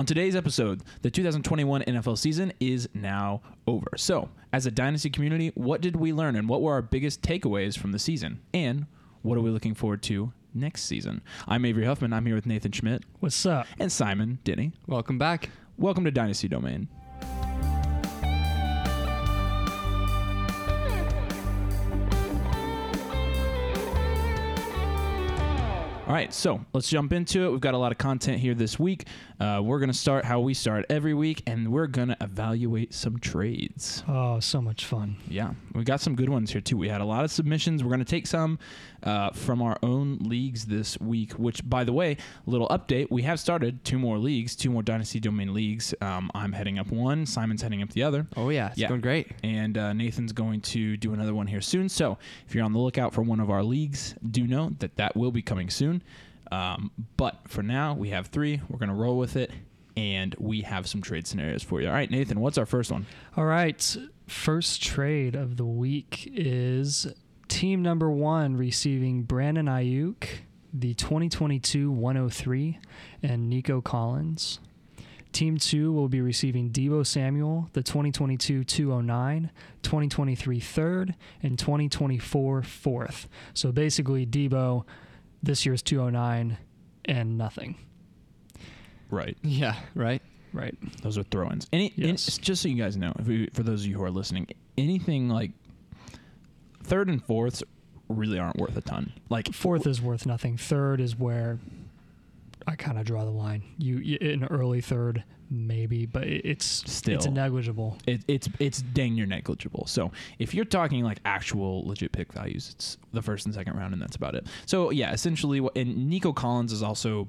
On today's episode, the 2021 NFL season is now over. So, as a Dynasty community, what did we learn and what were our biggest takeaways from the season? And what are we looking forward to next season? I'm Avery Huffman. I'm here with Nathan Schmidt What's up? and Simon Denny. Welcome back. Welcome to Dynasty Domain. All right, so let's jump into it. We've got a lot of content here this week. Uh, we're going to start how we start every week, and we're going to evaluate some trades. Oh, so much fun. Yeah, we got some good ones here too. We had a lot of submissions. We're going to take some uh, from our own leagues this week. Which, by the way, little update: we have started two more leagues, two more Dynasty Domain leagues. Um, I'm heading up one. Simon's heading up the other. Oh yeah, it's Yeah. going great. And uh, Nathan's going to do another one here soon. So if you're on the lookout for one of our leagues, do know that that will be coming soon. Um, but for now, we have three. We're going to roll with it. And we have some trade scenarios for you. All right, Nathan, what's our first one? All right. First trade of the week is team number one receiving Brandon Aiyuk, the 2022 103, and Nico Collins. Team two will be receiving Deebo Samuel, the 2022 209, 2023 third, and 2024 fourth. So basically, Deebo, this year's 209, and nothing. Right. Yeah, right. Right. Those are throw-ins. Any, and Yes. it's just so you guys know, if we, for those of you who are listening, anything like third and fourths really aren't worth a ton. Like Fourth is worth nothing. Third is where I kind of draw the line. You, you an early third maybe, but it's Still. it's negligible. it, it's it's dang near negligible. So if you're talking like actual legit pick values, it's the first and second round, and that's about it. So yeah, essentially, what and Nico Collins is also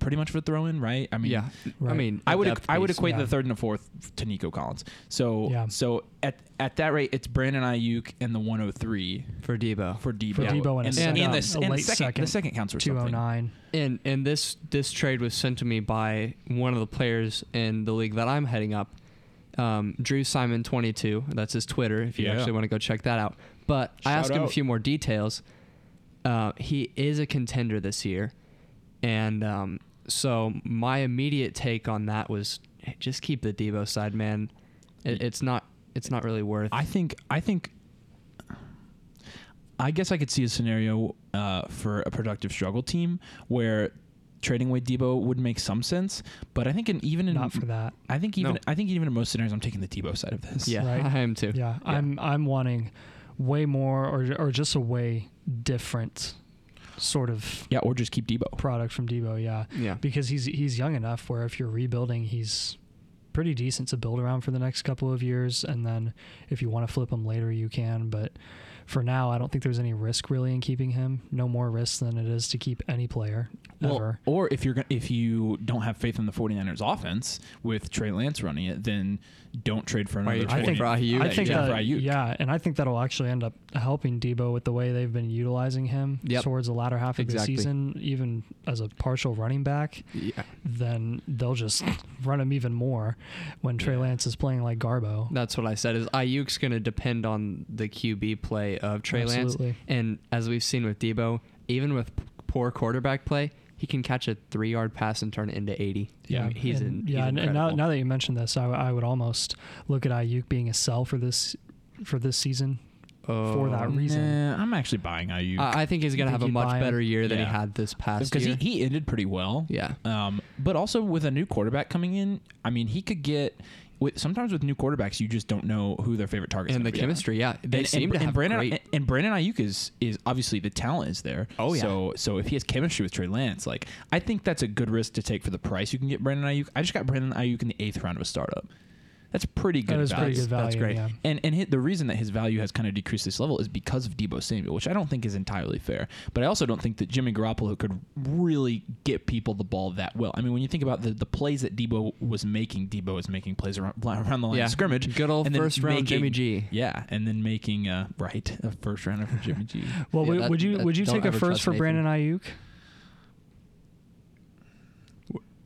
pretty much for throw in, right? I mean, yeah, I mean, I would depth I would equate yeah. the third and the fourth to Nico Collins. So Yeah. so at at that rate, it's Brandon Aiyuk and the 103 for Deebo. for Deebo. For Deebo and and, second- and, um, the, and the second, second, the second counts for something. 209. And and this this trade was sent to me by one of the players in the league that I'm heading up, um, Drew Simon 22. That's his Twitter. If you Yeah. actually want to go check that out. But I Shout asked him a few more details. Uh, he is a contender this year, and um, so my immediate take on that was hey, just keep the Deebo side, man. It, it's not it's not really worth. I think I think I guess I could see a scenario uh, for a productive struggle team where trading away Deebo would make some sense, but I think in, even in Not for that. I think even No. I think even in most scenarios I'm taking the Deebo side of this. yeah, right? I am too. Yeah, I'm I'm wanting way more or or just a way different sort of Yeah, or just keep Deebo. product from Deebo. Yeah, Yeah. because he's he's young enough where if you're rebuilding, he's pretty decent to build around for the next couple of years, and then if you want to flip him later, you can. But for now, I don't think there's any risk really in keeping him. No more risk than it is to keep any player Well, ever. or if you're if you don't have faith in the 49ers offense with Trey Lance running it, then don't trade for Why are another. you I think for Aiyuk? I Yeah, think you trade that, yeah, and I think that'll actually end up helping Deebo with the way they've been utilizing him Yep. towards the latter half of Exactly. the season, even as a partial running back. Yeah. Then they'll just run him even more when Trey Lance is playing like Garbo. That's what I said. Is Aiyuk's going to depend on the QB play of Trey Absolutely. Lance, and as we've seen with Deebo, even with poor quarterback play, he can catch a three-yard pass and turn it into eighty. I Yeah, mean, he's and, in, yeah, he's and, and now, now that you mentioned this, I would almost look at Aiyuk being a sell for this for this season. for that Um, reason. Nah, I'm actually buying Aiyuk I, I think he's going to think have a much better year than Yeah. he had this past because year. he, he ended pretty well. yeah, Um, but also with a new quarterback coming in, I mean, he could get. With, sometimes with new quarterbacks, you just don't know who their favorite target and the chemistry. Yeah, they and, seem and, to and have Brandon great. and, and Brandon Aiyuk is is obviously the talent is there. Oh, yeah. So so if he has chemistry with Trey Lance, like I think that's a good risk to take for the price you can get Brandon Aiyuk. I just got Brandon Aiyuk in the eighth round of a startup. That's pretty good. That is value. pretty good value. That's great. Yeah. And and hi- the reason that his value has kind of decreased this level is because of Deebo Samuel, which I don't think is entirely fair. But I also don't think that Jimmy Garoppolo could really get people the ball that well. I mean, when you think about the, the plays that Deebo was making, Deebo was making plays around, around the line yeah, of scrimmage. Good old and then first round making- Jimmy G. Yeah, and then making uh, right a first rounder for Jimmy G. Well, Yeah, would- that- would you that- would you take a first for Nathan. Brandon Aiyuk?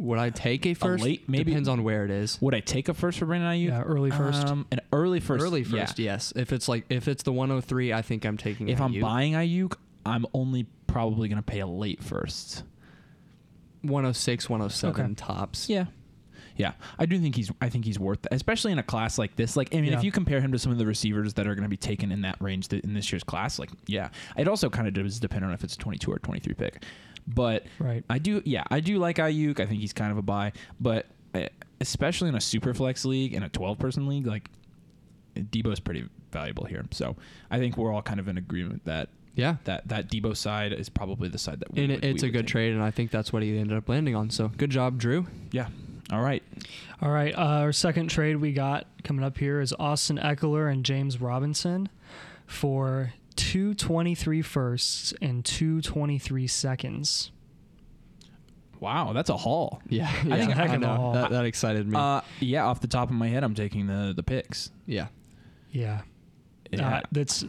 Would I take a first? late- maybe- depends on where it is. Would I take a first for Brandon Aiyuk? Yeah, early first. Um, an early first. Early yeah. first, yes. If it's like if it's the 103, I think I'm taking. If I'm buying Aiyuk, I'm only probably going to pay a late first. 106, 107 Okay. tops. Yeah. Yeah, I do think he's. I think he's worth, especially in a class like this. Like, I mean, Yeah. if you compare him to some of the receivers that are going to be taken in that range th- in this year's class, like, yeah, it also kind of does depend on if it's a 22 or 23 pick. But Right. I do, yeah, I do like Aiyuk. I think he's kind of a buy, but uh, especially in a super flex league and a 12 person league, like Deebo's pretty valuable here. So I think we're all kind of in agreement that Yeah. that that Deebo side is probably the side that we And would- it's we a would good take. trade, and I think that's what he ended up landing on. So good job, Drew. Yeah. All right. All right. Uh, our second trade we got coming up here is Austin Ekeler and James Robinson for two twenty three firsts and two twenty three seconds. Wow, that's a haul. Yeah, I think yeah, heck of know. haul. That, that excited me. Uh, yeah, off the top of my head, I'm taking the the picks. yeah. Yeah. Yeah. Uh, that's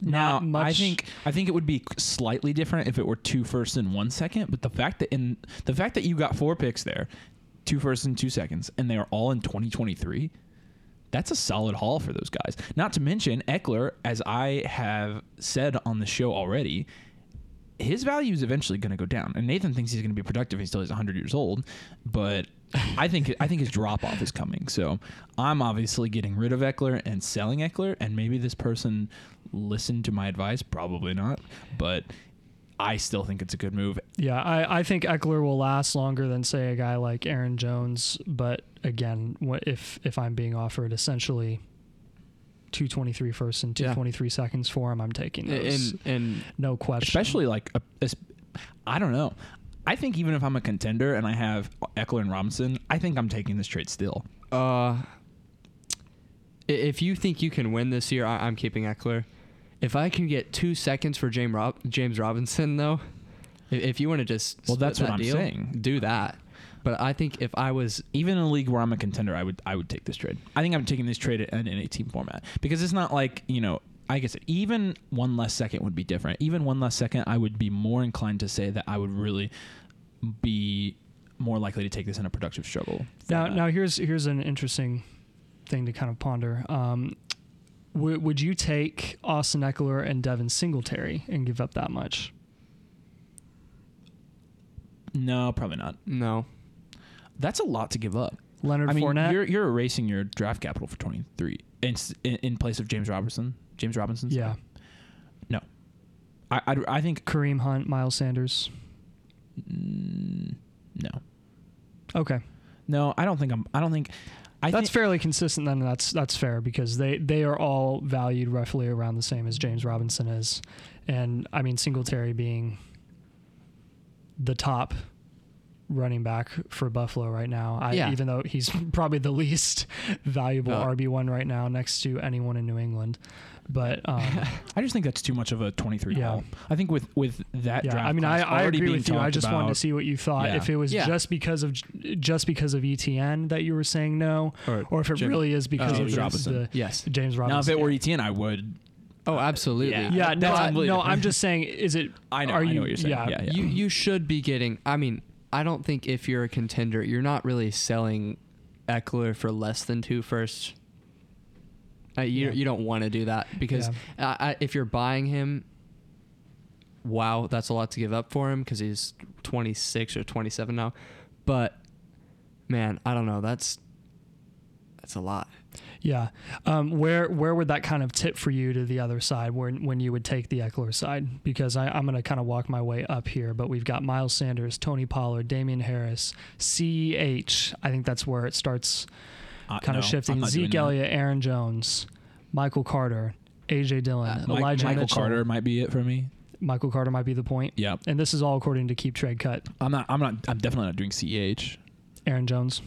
now, not much. I think I think it would be slightly different if it were two firsts and one second. But the fact that in the fact that you got four picks there, two firsts and two seconds, and they are all in 2023, that's a solid haul for those guys. Not to mention Ekeler, as I have said on the show already, his value is eventually going to go down. And Nathan thinks he's going to be productive. He still is 100 years old, but I think I think his drop off is coming. So I'm obviously getting rid of Ekeler and selling Ekeler. And maybe this person listened to my advice. Probably not, but I still think it's a good move. Yeah, I, I think Ekeler will last longer than say a guy like Aaron Jones. But again, what if if I'm being offered essentially 223 first and Yeah. 223 seconds for him, I'm taking those. And and no question. Especially like a, I don't know. I think even if I'm a contender and I have Ekeler and Robinson, I think I'm taking this trade still. uh, if you think you can win this year, I, I'm keeping Ekeler. If I can get two seconds for James Rob- James Robinson, though, if, if you want to just Well, split that's what that I'm deal, saying. Do that. But I think if I was even in a league where I'm a contender, I would I would take this trade. I think I'm taking this trade in an 18 format because it's not like you know. I guess even one less second would be different. Even one less second, I would be more inclined to say that I would really be more likely to take this in a productive struggle. Now, format. now here's here's an interesting thing to kind of ponder. Um, w- would you take Austin Ekeler and Devin Singletary and give up that much? no, probably not. no, That's a lot to give up. Leonard I mean, Fournette. you're you're erasing your draft capital for 23 in, in, in place of James Robertson. James Robinson. yeah, No. I, I, I think Kareem Hunt, Miles Sanders. mm, no. Okay, No, I don't think I'm. I don't think. I that's think, fairly consistent. Then that's that's fair because they they are all valued roughly around the same as James Robinson is, and I mean Singletary being the top running back for Buffalo right now. I, Yeah. Even though he's probably the least valuable Uh, RB one right now, next to anyone in New England. But um, I just think that's too much of a 23 Yeah. haul. I think with with that yeah, draft I mean, I, I already agree with you. I talked just wanted to see what you thought. Yeah. If it was Yeah. just because of just because of ETN that you were saying no, or if it Jim- really is because Oh, of James the, Robinson. the yes. James Robinson. Now, if it were ETN, I would. Oh, absolutely. Yeah. yeah, no, I, no. I'm just saying. Is it? I know. Are I know you? what you're saying. Yeah, Yeah, yeah. You you should be getting. I mean, I don't think if you're a contender, you're not really selling Ekeler for less than two firsts. Uh, you Yeah. you don't want to do that because uh, I, if you're buying him, wow, that's a lot to give up for him because he's 26 or 27 now. But man, I don't know. That's that's a lot. Yeah. Um, where where would that kind of tip for you to the other side when when you would take the Ekeler side? Because I, I'm going to kind of walk my way up here, but we've got Miles Sanders, Tony Pollard, Damien Harris, CEH. I think that's where it starts Uh, kind no, of shifting. Zeke. Elliott, Aaron Jones, Michael Carter, AJ Dillon, Uh, Elijah Michael Mitchell. Carter might be it for me. Michael Carter might be the point. Yeah, And this is all according to Keep Trade Cut. I'm not. I'm not. I'm definitely not doing CEH. Aaron Jones,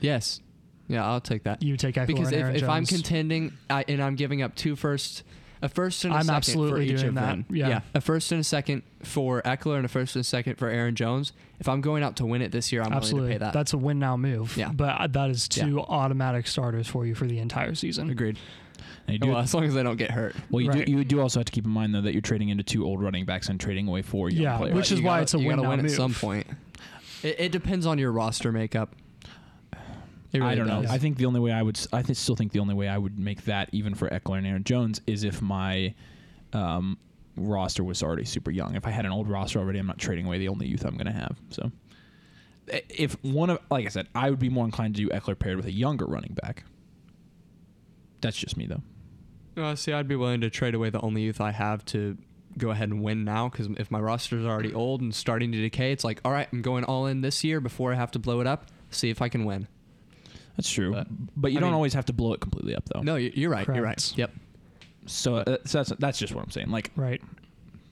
Yes. Yeah, I'll take that. you take Ekeler because and if, Aaron if I'm Jones. contending I, and I'm giving up two first, a first and a I'm second absolutely for each doing of that. them. Yeah. a first and a second for Ekeler and a first and a second for Aaron Jones. If I'm going out to win it this year, I'm Absolutely. willing to pay that. That's a win now move. Yeah. But that is Yeah. two automatic starters for you for the entire season. agreed. And you do, oh, Well, as long as they don't get hurt. well, you Right. do. You do also have to keep in mind though that you're trading into two old running backs and trading away four young Yeah, players. which is You why gotta- it's a you win gotta now win move. at some point. It, it depends on your roster makeup. It really I don't know. I think the only way I would, I th- still think the only way I would make that even for Ekeler and Aaron Jones is if my, um, roster was already super young. If I had an old roster already, I'm not trading away the only youth I'm going to have. So if one of like I said, I would be more inclined to do Ekeler paired with a younger running back. That's just me though. Uh, see, I'd be willing to trade away the only youth I have to go ahead and win now because if my roster is already old and starting to decay, it's like, all right, I'm going all in this year before I have to blow it up. See if I can win. That's true. But, But, you I don't mean- always have to blow it completely up though. No, you- you're right. You're right. Yep. So, uh, so that's that's just what I'm saying. Like Right.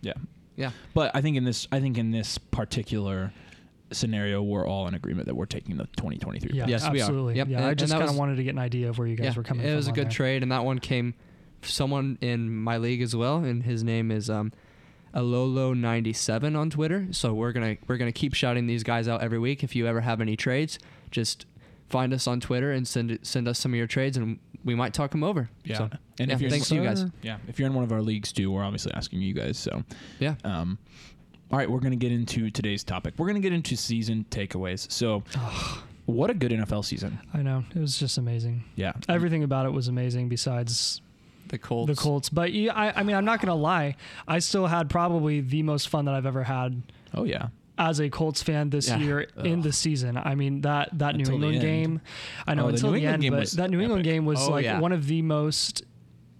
yeah. Yeah. But I think in this I think in this particular scenario we're all in agreement that we're taking the 2023 Yeah, Yes, we are. absolutely. Yep, Yeah, and- I just kind of wanted to get an idea of where you guys yeah, were coming from. it was a good there. trade, and that one came someone in my league as well, and his name is um, Alolo97 on Twitter. So we're gonna we're gonna keep shouting these guys out every week. If you ever have any trades, just find us on Twitter and send it- send us some of your trades, and we might talk them over. Yeah. So, and yeah, if you're thanks to you guys. Yeah. If you're in one of our leagues too, we're obviously asking you guys. So Yeah. Um, all right, we're going to get into today's topic. We're going to get into season takeaways. So, what a good NFL season. I know it was just amazing. Yeah. Everything about it was amazing. Besides The Colts. the Colts, but yeah, I, I mean, I'm not gonna lie. I still had probably the most fun that I've ever had Oh, yeah. As a Colts fan this Yeah. year in the season. I mean that that New Until the England game. I know Oh, the until New the end, game but that New England epic. game was Oh, like yeah. one of the most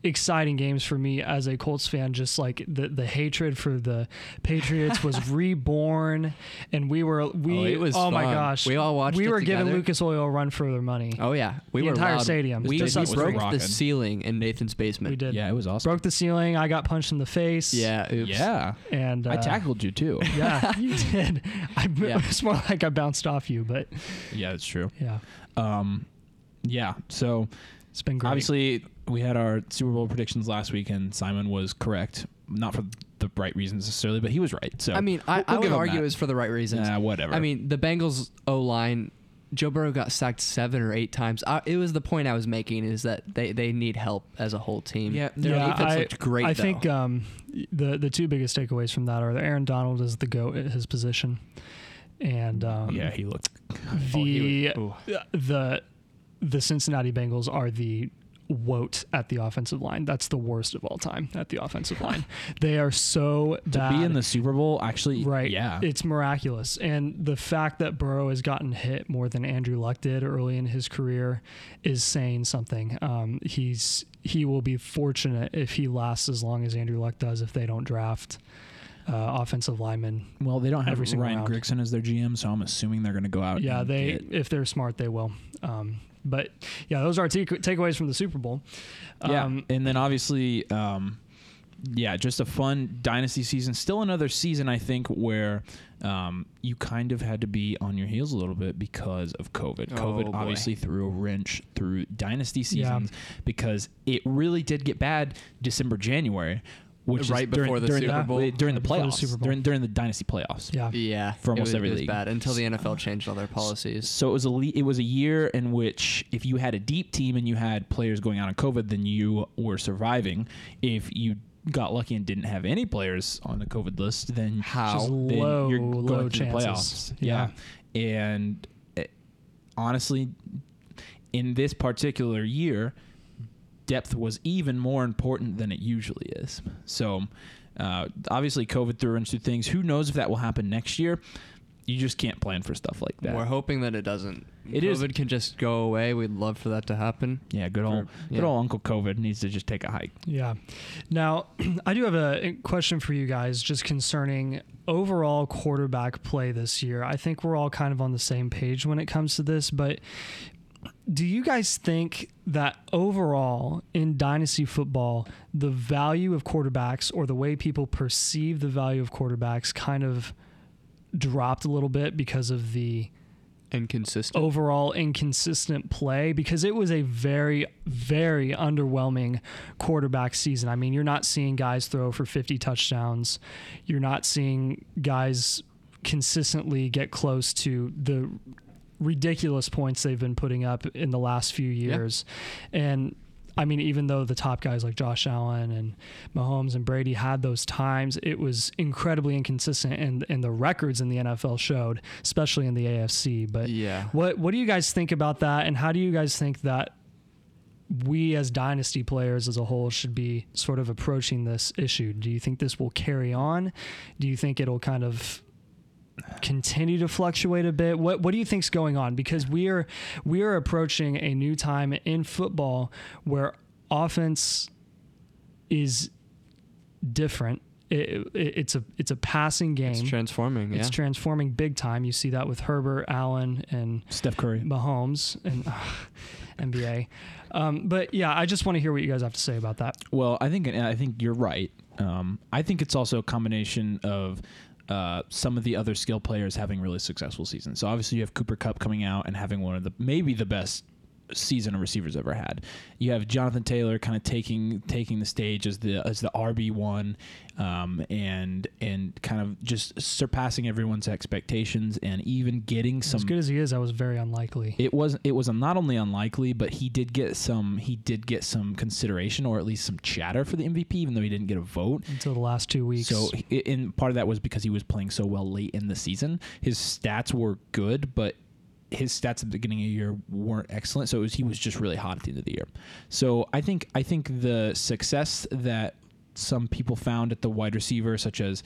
exciting games for me as a Colts fan. Just like the the hatred for the Patriots was reborn, and we were we. Oh, it was oh my gosh, We all watched We it were giving. Lucas Oil a run for their money. Oh yeah, we were The were entire loud. stadium, We, just we us three. broke the ceiling in Nathan's basement. We did. Yeah, it was awesome. Broke the ceiling. I got punched in the face. Yeah. Oops. Yeah. and uh, I tackled you too. Yeah, you did. I, Yeah. It's more like I bounced off you, but yeah, it's true. yeah, Um, yeah. So, it's been great. obviously, we had our Super Bowl predictions last week, and Simon was correct. Not for the right reasons necessarily, but he was right. So, I mean, I, we'll I would argue that. it was for the right reasons. Nah, whatever. I mean, the Bengals O line, Joe Burrow got sacked seven or eight times. I, it was the point I was making is that they, they need help as a whole team. Yeah, their yeah, defense I, looked great. I though. think um, the the two biggest takeaways from that are that Aaron Donald is the goat at his position, and um, yeah, he looked. Oh, the he was- the the Cincinnati Bengals are the woat at the offensive line. That's the worst of all time at the offensive line. They are so To bad. be in the Super Bowl, actually, Right. Yeah. It's miraculous. And the fact that Burrow has gotten hit more than Andrew Luck did early in his career is saying something. Um, he's he will be fortunate if he lasts as long as Andrew Luck does if they don't draft uh, offensive linemen. well, they don't have Ryan round. Grigson as their GM, so I'm assuming they're going to go out. Yeah, they get- if they're smart they will. Um, but yeah, those are our take- takeaways from the Super Bowl. Yeah, Um, and then obviously, um, yeah, just a fun dynasty season. Still another season, I think, where um, you kind of had to be on your heels a little bit because of COVID. Oh, COVID boy. obviously threw a wrench through dynasty Yeah. seasons because it really did get bad December, January. Which Right is during, before the during Super the, Bowl. during the Before the playoffs, Super Bowl. during during the dynasty playoffs. yeah. yeah, For almost it was, every it was league. bad until the NFL changed all their policies. So it was a le- it was a year in which if you had a deep team and you had players going out on COVID, then you were surviving. If you got lucky and didn't have any players on the COVID list, then How? Then low, you're low going through the chances. playoffs. Yeah, and eh, honestly, in this particular year, depth was even more important than it usually is. So, uh, obviously, COVID threw into things. Who knows if that will happen next year? You just can't plan for stuff like that. We're hoping that it doesn't. It is- COVID can just go away. We'd love for that to happen. Yeah, good old, For- good yeah. old Uncle COVID needs to just take a hike. Yeah. Now, I do have a question for you guys just concerning overall quarterback play this year. I think we're all kind of on the same page when it comes to this, but do you guys think that overall in dynasty football, the value of quarterbacks or the way people perceive the value of quarterbacks kind of dropped a little bit because of the Inconsistent. overall inconsistent play because it was a very very underwhelming quarterback season. I mean, you're not seeing guys throw for 50 touchdowns. You're not seeing guys consistently get close to the ridiculous points they've been putting up in the last few years. And I mean, even though the top guys like Josh Allen and Mahomes and Brady had those times, it was incredibly inconsistent, and and the records in the NFL showed, especially in the AFC. But yeah. what what do you guys think about that, and how do you guys think that we as dynasty players as a whole should be sort of approaching this issue? Do you think this will carry on? Do you think it'll kind of continue to fluctuate a bit? What what do you think's going on? Because we are we are approaching a new time in football where offense is different. It, it, it's a it's a passing game. It's transforming. Yeah. It's transforming big time. You see that with Herbert, Allen, and Steph Curry. Mahomes and uh, NBA. Um, but yeah, I just want to hear what you guys have to say about that. Well, I think I think you're right. Um, I think it's also a combination of uh, some of the other skill players having really successful seasons. So obviously you have Cooper Kupp coming out and having one of the maybe the best season a receiver's ever had. You have Jonathan Taylor kind of taking taking the stage as the as the RB one, um, and and kind of just surpassing everyone's expectations and even getting some. as good as he is, that was very unlikely. it was it was not only unlikely, but he did get some he did get some consideration or at least some chatter for the MVP, even though he didn't get a vote. until the last two weeks. So, i- and part of that was because he was playing so well late in the season. His stats were good, but his stats at the beginning of the year weren't excellent. So was, he was just really hot at the end of the year. So I think I think the success that some people found at the wide receiver, such as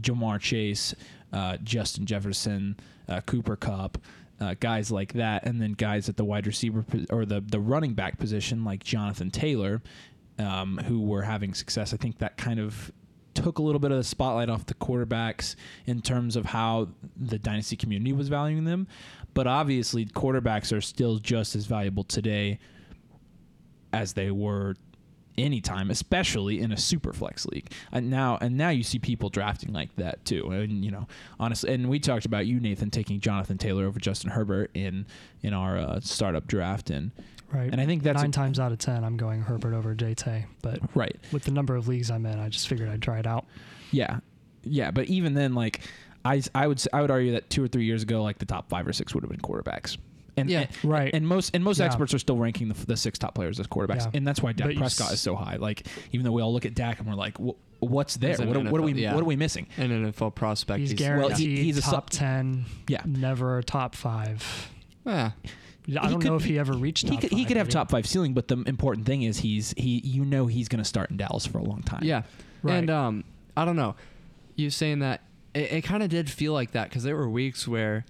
Ja'Marr Chase, uh, Justin Jefferson, uh, Cooper Kupp. Uh, guys like that, and then guys at the wide receiver pos- or the the running back position, like Jonathan Taylor, um, who were having success. I think that kind of took a little bit of the spotlight off the quarterbacks in terms of how the dynasty community was valuing them. But obviously, quarterbacks are still just as valuable today as they were anytime, especially in a super flex league. And now, and now you see people drafting like that too. And you know, honestly, and we talked about you, Nathan, taking Jonathan Taylor over Justin Herbert in in our uh, startup draft, and right. and I think that's nine a- times out of ten, I'm going Herbert over JT. But right. with the number of leagues I'm in, I just figured I'd try it out. Yeah, yeah, but even then, like I, I would, s- I would argue that two or three years ago, like the top five or six would have been quarterbacks. And, Yeah. and, Right. and most and most Yeah. experts are still ranking the, the six top players as quarterbacks, Yeah. and that's why Dak But Prescott s- is so high. Like even though we all look at Dak and we're like, "Wh- what's there? What, are- what are we yeah. what are we missing? And an NFL prospect. He's He's, guaranteed well, he- he's a top su- ten. Yeah. Never a top five. yeah. I don't could- know if he ever reached. He top could he could have top five ceiling, but the important thing is he's he you know he's going to start in Dallas for a long time. Yeah. Right. And um, I don't know. You saying that it, it kind of did feel like that because there were weeks where,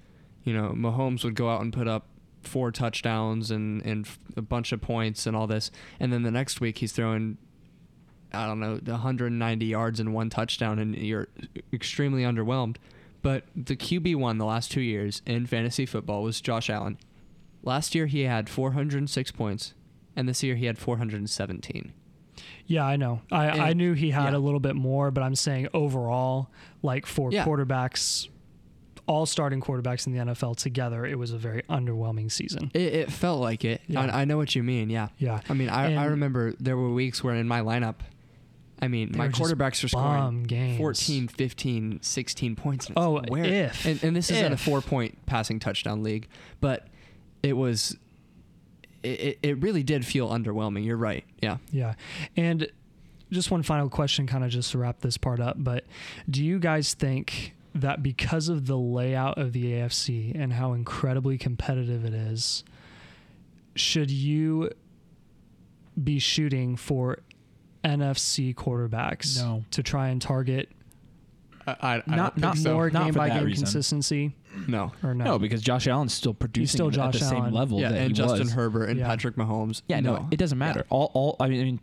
you know, Mahomes would go out and put up four touchdowns and and a bunch of points and all this, and then the next week he's throwing. I don't know, 190 yards and one touchdown, and you're extremely underwhelmed. But the QB one the last two years in fantasy football was Josh Allen. Last year he had 406 points, and this year he had 417. Yeah, I know. I, I knew he had yeah. a little bit more, but I'm saying overall, like for Yeah. quarterbacks, all starting quarterbacks in the NFL together, it was a very underwhelming season. It, it felt like it. Yeah. I, I know what you mean. Yeah. Yeah. I mean, I, I remember there were weeks where in my lineup, I mean, my quarterbacks were scoring games. 14, 15, 16 points. and Oh, where? if. And, and this is in a four point passing touchdown league, but it was, it, it- it really did feel underwhelming. You're right. Yeah. Yeah. And just one final question, kind of just to wrap this part up. But do you guys think that because of the layout of the AFC and how incredibly competitive it is, should you be shooting for NFC quarterbacks No. to try and target I, I, Not- not more not game by game reason. consistency? No. Or no? No, because Josh Allen's still producing still at Josh the same level Yeah, that and he Justin was. Herbert and Yeah. Patrick Mahomes. Yeah, no, it doesn't matter. All, all. I mean, I mean,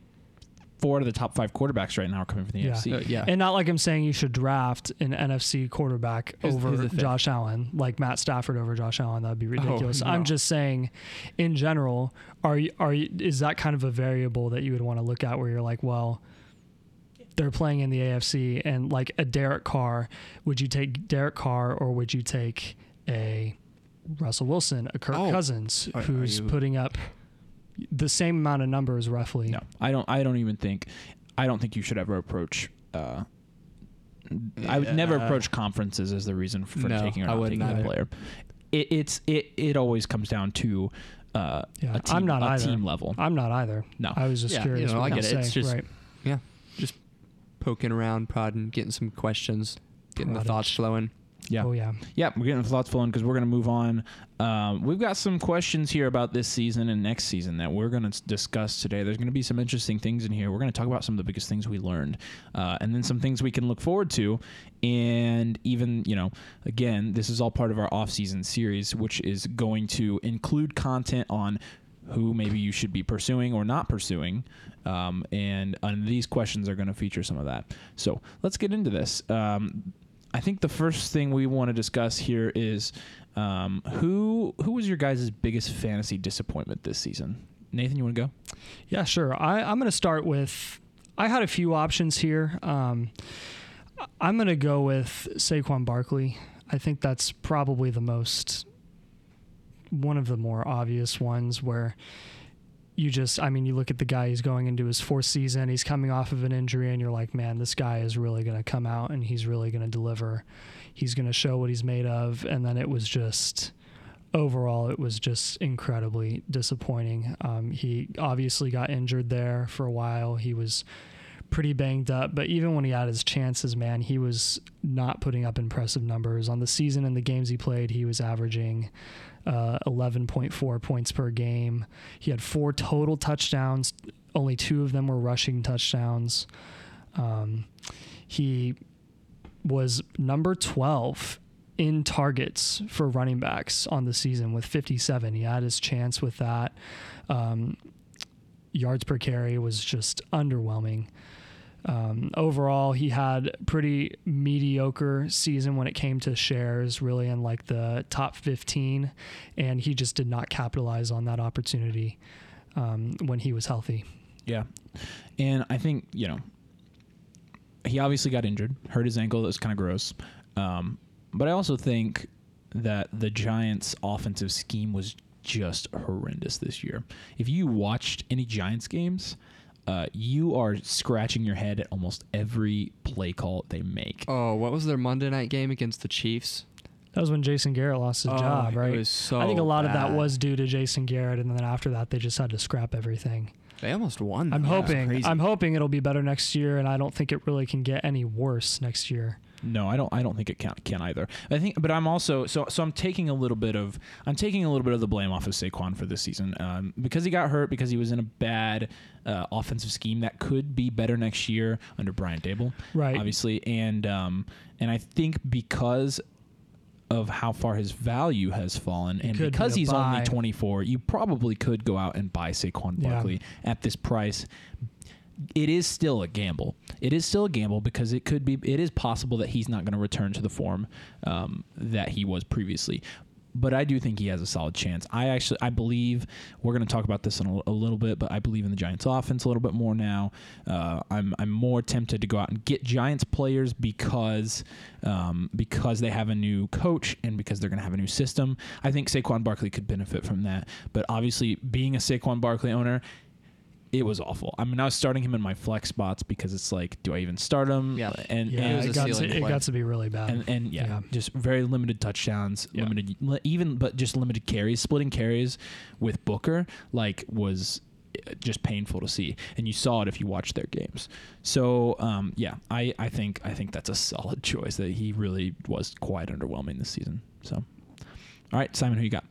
four out of the top five quarterbacks right now are coming from the Yeah. AFC. Uh, yeah. And not like I'm saying you should draft an NFC quarterback Who's- over who's the fifth? Josh Allen, like Matt Stafford over Josh Allen. That would be ridiculous. no. I'm just saying, in general, are you, are you, is that kind of a variable that you would want to look at where you're like, well, they're playing in the AFC and like a Derek Carr, would you take Derek Carr or would you take a Russell Wilson, a Kirk Oh. Cousins, Are- are who's you- putting up the same amount of numbers roughly? No, I don't. I don't even think. I don't think you should ever approach. Uh, I would never approach conferences as the reason for No, taking or I not wouldn't a player. It, it's it. It always comes down to uh, Yeah, a team, I'm not a either. team level. I'm not either. No. I was just Yeah, you curious. know, what I you'd get it. It's just- right. Poking around, prodding, getting some questions, getting the thoughts flowing. Yeah. Oh yeah. Yeah, we're getting the thoughts flowing because we're going to move on. Um, we've got some questions here about this season and next season that we're going to discuss today. There's going to be some interesting things in here. We're going to talk about some of the biggest things we learned, uh, and then some things we can look forward to. And even, you know, again, this is all part of our off-season series, which is going to include content on who maybe you should be pursuing or not pursuing. Um, and, and these questions are going to feature some of that. So let's get into this. Um, I think the first thing we want to discuss here is um, who who was your guys' biggest fantasy disappointment this season? Nathan, you want to go? Yeah, sure. I, I'm going to start with. I had a few options here. Um, I'm going to go with Saquon Barkley. I think that's probably the most one of the more obvious ones where you just I mean you look at the guy he's going into his fourth season, he's coming off of an injury and you're like, man, this guy is really going to come out and he's really going to deliver. He's going to show what he's made of and then it was just overall it was just incredibly disappointing. Um, he obviously got injured there for a while. He was pretty banged up, but even when he had his chances, man, he was not putting up impressive numbers. On the season and the games he played, he was averaging uh, 11.4 points per game. He had four total touchdowns, only two of them were rushing touchdowns. Um, he was number 12 in targets for running backs on the season with 57. He had his chance with that. Um, yards per carry was just underwhelming. Um, overall, he had pretty mediocre season when it came to shares, really in like the top 15, and he just did not capitalize on that opportunity um, when he was healthy. Yeah, and I think you know he obviously got injured, hurt his ankle. That was kind of gross. Um, but I also think that the Giants' offensive scheme was just horrendous this year. If you watched any Giants games, uh, you are scratching your head at almost every play call they make. Oh, what was their Monday night game against the Chiefs? That was when Jason Garrett lost his Oh, job, it right? was so I think a lot of that was due to Jason Garrett, and then after that, they just had to scrap everything. They almost won. I'm though. That was hoping. I'm hoping it'll be better next year, and I don't think it really can get any worse next year. No, I don't. I don't think it can, can either. I think, but I'm also so. So I'm taking a little bit of. I'm taking a little bit of the blame off of Saquon for this season um, because he got hurt because he was in a bad uh, offensive scheme that could be better next year under Brian Daboll, Right. Obviously, and um, and I think because of how far his value has fallen, and could be because a he's buy. only 24, you probably could go out and buy Saquon Yeah. Barkley at this price it is still a gamble. It is still a gamble because it could be. It is possible that he's not going to return to the form um, that he was previously. But I do think he has a solid chance. I actually, I believe we're going to talk about this in a, a little bit. But I believe in the Giants' offense a little bit more now. Uh, I'm, I'm more tempted to go out and get Giants players because, um, because they have a new coach and because they're going to have a new system. I think Saquon Barkley could benefit from that. But obviously, being a Saquon Barkley owner, it was awful. I mean, I was starting him in my flex spots because it's like, do I even start him? Yeah. and Yeah, it was and, it, a got to, it got to be really bad. and and yeah, Yeah. just very limited touchdowns, Yeah. limited even but just limited carries, splitting carries with Booker like was uh, just painful to see, and you saw it if you watched their games. So um, yeah, I I think I think that's a solid choice that he really was quite underwhelming this season. So, all right, Simon, who you got?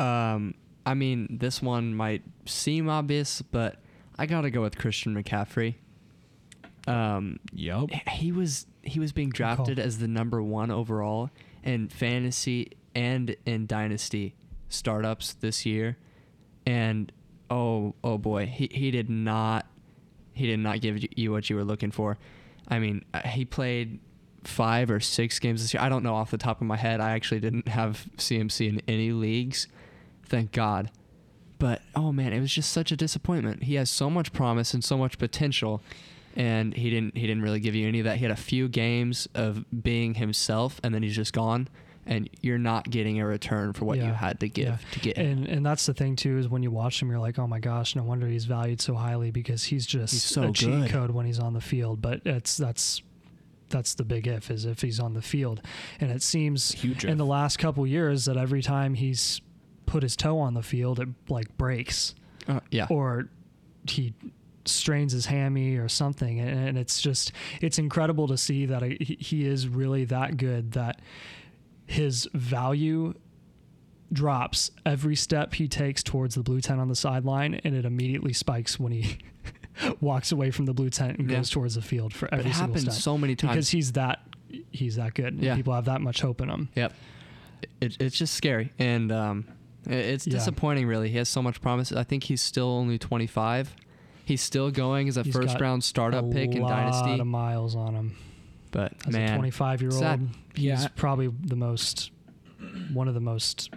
Um, I mean, this one might seem obvious, but I gotta go with Christian McCaffrey. Um, Yup. he was he was being drafted as the number one overall in fantasy and in dynasty startups this year, and oh oh boy, he he did not he did not give you what you were looking for. I mean, uh, he played five or six games this year. I don't know off the top of my head. I actually didn't have CMC in any leagues, thank God. But oh man, it was just such a disappointment. He has so much promise and so much potential, and he didn't he didn't really give you any of that. He had a few games of being himself, and then he's just gone. And you're not getting a return for what you had to give Yeah. to get him. and and that's the thing too is when you watch him, you're like, oh my gosh, no wonder he's valued so highly because he's just He's so a cheat good. code when he's on the field. But it's that's that's the big if is if he's on the field, and it seems Huge. in the last couple years that every time he's put his toe on the field, it like breaks Uh, yeah. or he strains his hammy or something, and, and it's just it's incredible to see that he, he is really that good that his value drops every step he takes towards the blue tent on the sideline, and it immediately spikes when he walks away from the blue tent and Yeah. goes towards the field for But every it single happens step so many times because he's that he's that good. and Yeah. people have that much hope in him. Yep. It, it's just scary, and um, it's Yeah. disappointing. Really, he has so much promise. I think he's still only 25. He's still going as a He's first got round startup a pick in Dynasty. A lot Dynasty. of miles on him. But As man, a 25 year old, sad. he's Yeah. probably the most one of the most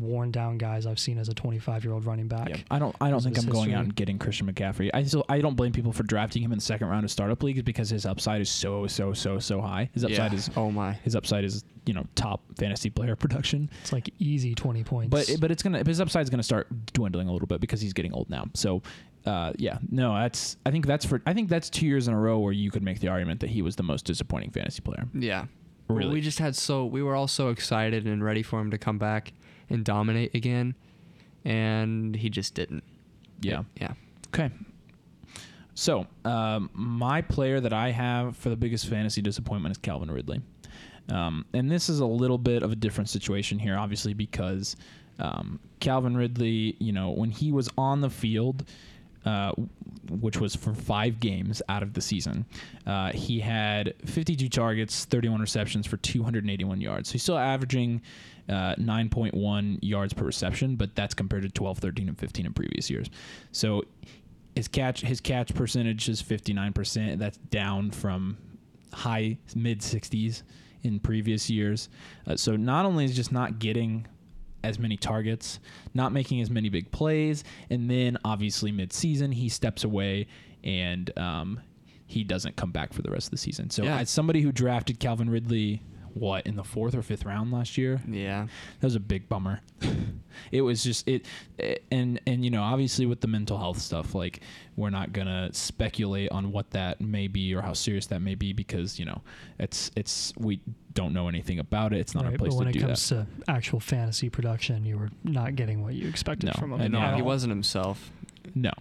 worn down guys I've seen as a 25 year old running back. Yeah, I don't. I don't think I'm his going out history. and getting Christian McCaffrey. I still. I don't blame people for drafting him in the second round of startup leagues because his upside is so so so so high. His upside yeah. is oh my. his upside is you know top fantasy player production. It's like easy 20 points. But but it's gonna his upside is gonna start dwindling a little bit because he's getting old now. So. Uh, yeah, no, that's. I think that's for. I think that's two years in a row where you could make the argument that he was the most disappointing fantasy player. Yeah. Really. We just had so we were all so excited and ready for him to come back and dominate again, and he just didn't. Yeah. Yeah. Okay. So, um, my player that I have for the biggest fantasy disappointment is Calvin Ridley. Um, and this is a little bit of a different situation here, obviously, because um, Calvin Ridley, you know, when he was on the field, uh, which was for five games out of the season, uh, he had 52 targets, 31 receptions for 281 yards. So he's still averaging uh, 9.1 yards per reception, but that's compared to 12, 13, and 15 in previous years. So his catch his catch percentage is 59%. That's down from high mid 60s in previous years. Uh, so not only is just not getting as many targets, not making as many big plays, and then obviously mid-season he steps away and um, he doesn't come back for the rest of the season. So Yeah. as somebody who drafted Calvin Ridley, what in the fourth or fifth round last year, Yeah. that was a big bummer. it was just it, eh, and and you know obviously with the mental health stuff, like we're not gonna speculate on what that may be or how serious that may be because you know it's it's we don't know anything about it. It's not right, our place but when it comes that. to actual fantasy production, you were not getting what you expected No, from him. and no, at he wasn't himself. No.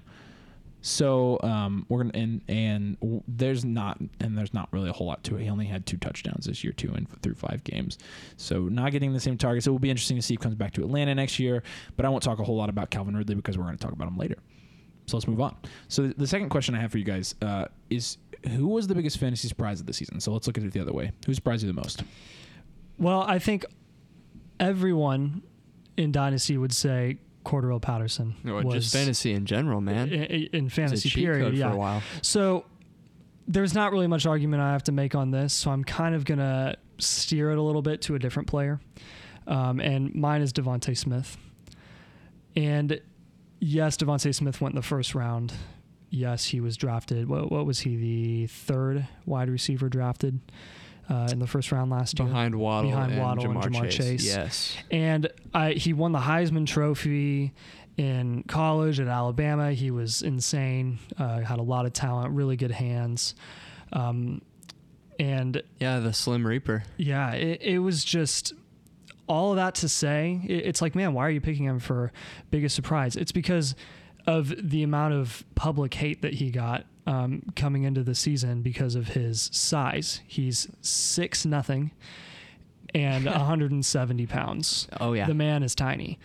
So um, we're gonna and and there's not and there's not really a whole lot to it. He only had two touchdowns this year too, and through five games. So not getting the same targets. It will be interesting to see if he comes back to Atlanta next year. But I won't talk a whole lot about Calvin Ridley because we're going to talk about him later. So let's move on. So the second question I have for you guys uh, is who was the biggest fantasy surprise of the season? So let's look at it the other way. Who surprised you the most? Well, I think everyone in Dynasty would say Cordarrelle Patterson was just fantasy in general, man. in, in It was a fantasy period. yeah. for a while. So there's not really much argument I have to make on this, so I'm kind of gonna steer it a little bit to a different player, um, and mine is Devonta Smith. And yes, Devonta Smith went in the first round. Yes, he was drafted. What, what was he? The third wide receiver drafted uh, in the first round last year. Behind Waddle, Behind and, Waddle and Ja'Marr Ja'Marr Chase. Chase. Yes. And I, he won the Heisman Trophy in college at Alabama. He was insane. Uh, had a lot of talent, really good hands. Um, and Yeah, the Slim Reaper. yeah, it, it was just all of that to say. It, it's like, man, why are you picking him for biggest surprise? It's because of the amount of public hate that he got um, coming into the season because of his size. He's six nothing and 170 pounds. Oh yeah. The man is tiny.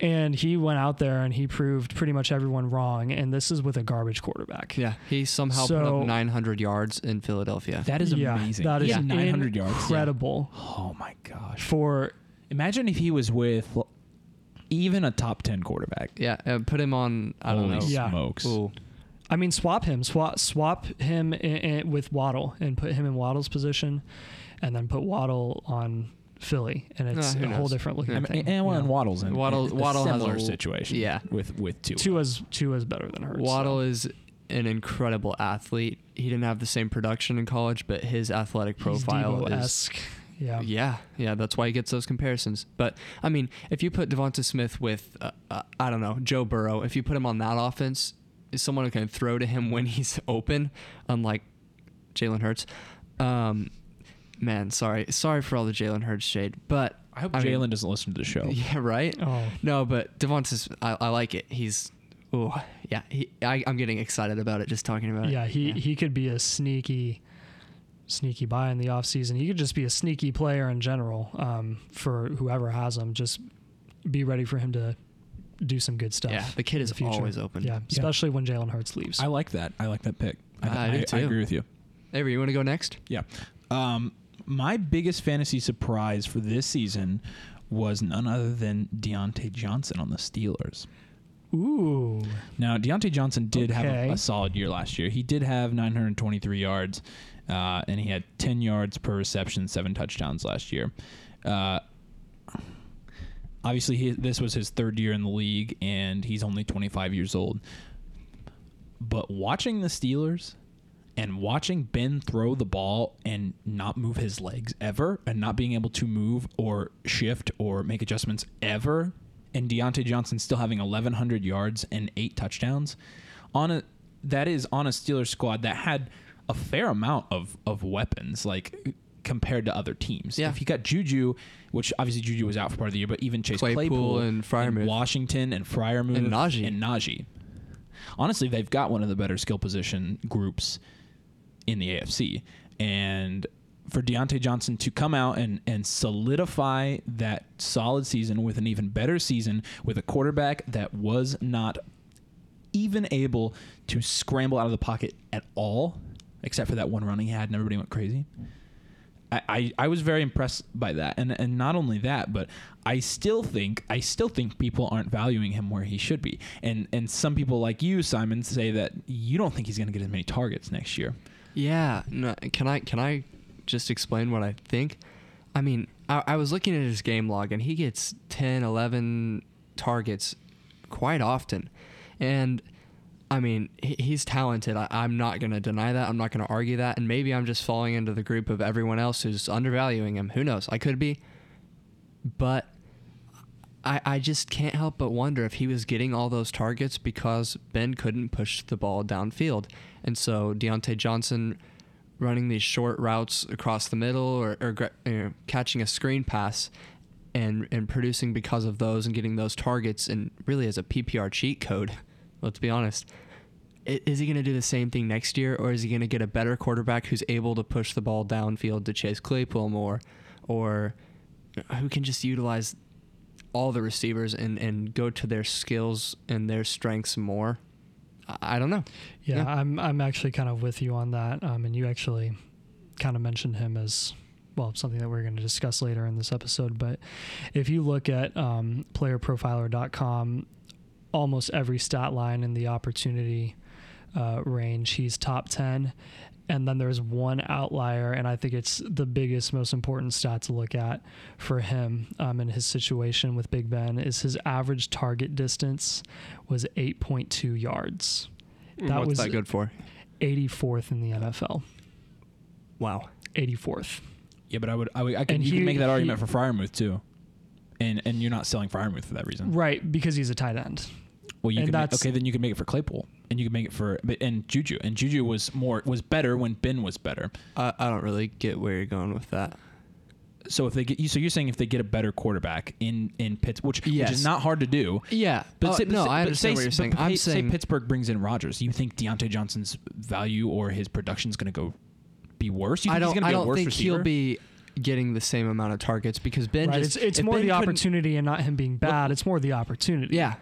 And he went out there and he proved pretty much everyone wrong. And this is with a garbage quarterback. yeah, he somehow put up 900 yards in Philadelphia. That is Yeah, amazing. That is He is had 900 yards. incredible Oh my gosh. for Imagine if he was with even a top 10 quarterback. yeah, uh, put him on. I don't Holy know. Yeah. smokes. Ooh. I mean, swap him, swap swap him in, in, with Waddle, and put him in Waddle's position, and then put Waddle on Philly, and it's Uh, who a whole knows? different looking I mean, thing. and, well, you and know. Waddle's in Waddle- a Waddle has similar a- situation. yeah. with with Tua. Tua's Tua's better than Hurts. Waddle so. is an incredible athlete. He didn't have the same production in college, but his athletic profile is Deebo-esque. Yeah. Yeah, yeah, that's why he gets those comparisons. But I mean, if you put Devonta Smith with, uh, uh, I don't know, Joe Burrow, if you put him on that offense, is someone who can throw to him when he's open, unlike Jalen Hurts. Um, man, sorry, sorry for all the Jalen Hurts shade, but I hope I mean- Jalen doesn't listen to the show. yeah, right. Oh, No, but Devonta's, I, I like it. He's Oh, yeah. He, I, I'm getting excited about it just talking about it. Yeah, he he could be a sneaky sneaky buy in the offseason. He could just be a sneaky player in general um, for whoever has him. Just be ready for him to do some good stuff. Yeah, the kid in is the future. always open. Yeah, especially when Jalen Hurts leaves. I like that. I like that pick. I, I do I agree with you. Avery, you want to go next? Yeah. Um, my biggest fantasy surprise for this season was none other than Diontae Johnson on the Steelers. Ooh, Now, Diontae Johnson did have a, a solid year last year. He did have 923 yards, uh, and he had 10 yards per reception, seven touchdowns last year. Uh, obviously, he, this was his third year in the league, and he's only 25 years old. But watching the Steelers and watching Ben throw the ball and not move his legs ever, and not being able to move or shift or make adjustments ever, and Diontae Johnson still having 1,100 yards and eight touchdowns on a that is on a Steelers squad that had a fair amount of of weapons, like compared to other teams. Yeah. If you got Juju, which obviously Juju was out for part of the year, but even Chase Claypool Claypool, and Freiermuth. Washington and Freiermuth And Najee. and Najee. Honestly, they've got one of the better skill position groups in the AFC. And for Diontae Johnson to come out and, and solidify that solid season with an even better season with a quarterback that was not even able to scramble out of the pocket at all, except for that one run he had and everybody went crazy. I, I, I was very impressed by that. And and not only that, but I still think I still think people aren't valuing him where he should be. And and some people like you, Simon, say that you don't think he's gonna get as many targets next year. Yeah. No, can I can I just explain what I think? I mean, I, I was looking at his game log, and he gets 10, 11 targets quite often. And I mean, he's talented. I, I'm not going to deny that. I'm not going to argue that. And maybe I'm just falling into the group of everyone else who's undervaluing him. Who knows? I could be. But I, I just can't help but wonder if he was getting all those targets because Ben couldn't push the ball downfield. And so Diontae Johnson running these short routes across the middle or, or you know, catching a screen pass and, and producing because of those and getting those targets and really as a PPR cheat code, let's be honest. Is he going to do the same thing next year, or is he going to get a better quarterback who's able to push the ball downfield to Chase Claypool more, or who can just utilize all the receivers and, and go to their skills and their strengths more. I, I don't know. yeah, Yeah. I'm I'm actually kind of with you on that. Um, and you actually kind of mentioned him as well something that we're going to discuss later in this episode. But if you look at um, PlayerProfiler.com, almost every stat line in the opportunity uh, range, he's top ten. And then there's one outlier, and I think it's the biggest, most important stat to look at for him um, in his situation with Big Ben is his average target distance was 8.2 yards. That What's was that good for? 84th in the NFL. Wow. 84th. Yeah, but I would I, would, I could And you he- could make that he- argument for Freiermuth too. And and you're not selling Freiermuth for that reason. Right, because he's a tight end. Well, you And could make, okay. Then you can make it for Claypool, and you can make it for and Juju, and Juju was more was better when Ben was better. I, I don't really get where you're going with that. So if they get you, so you're saying if they get a better quarterback in in Pitts, which which is not hard to do. Yeah. But Oh, say, no, but I but understand say, what you're but saying. I'm say saying Pittsburgh brings in Rodgers. You think Diontae Johnson's value or his production is going to go be worse? You think I don't. he's going I to be a don't worse think receiver? he'll be getting the same amount of targets because Ben right. just. It's, it's more Ben the opportunity and not him being bad. It's more the opportunity. Yeah.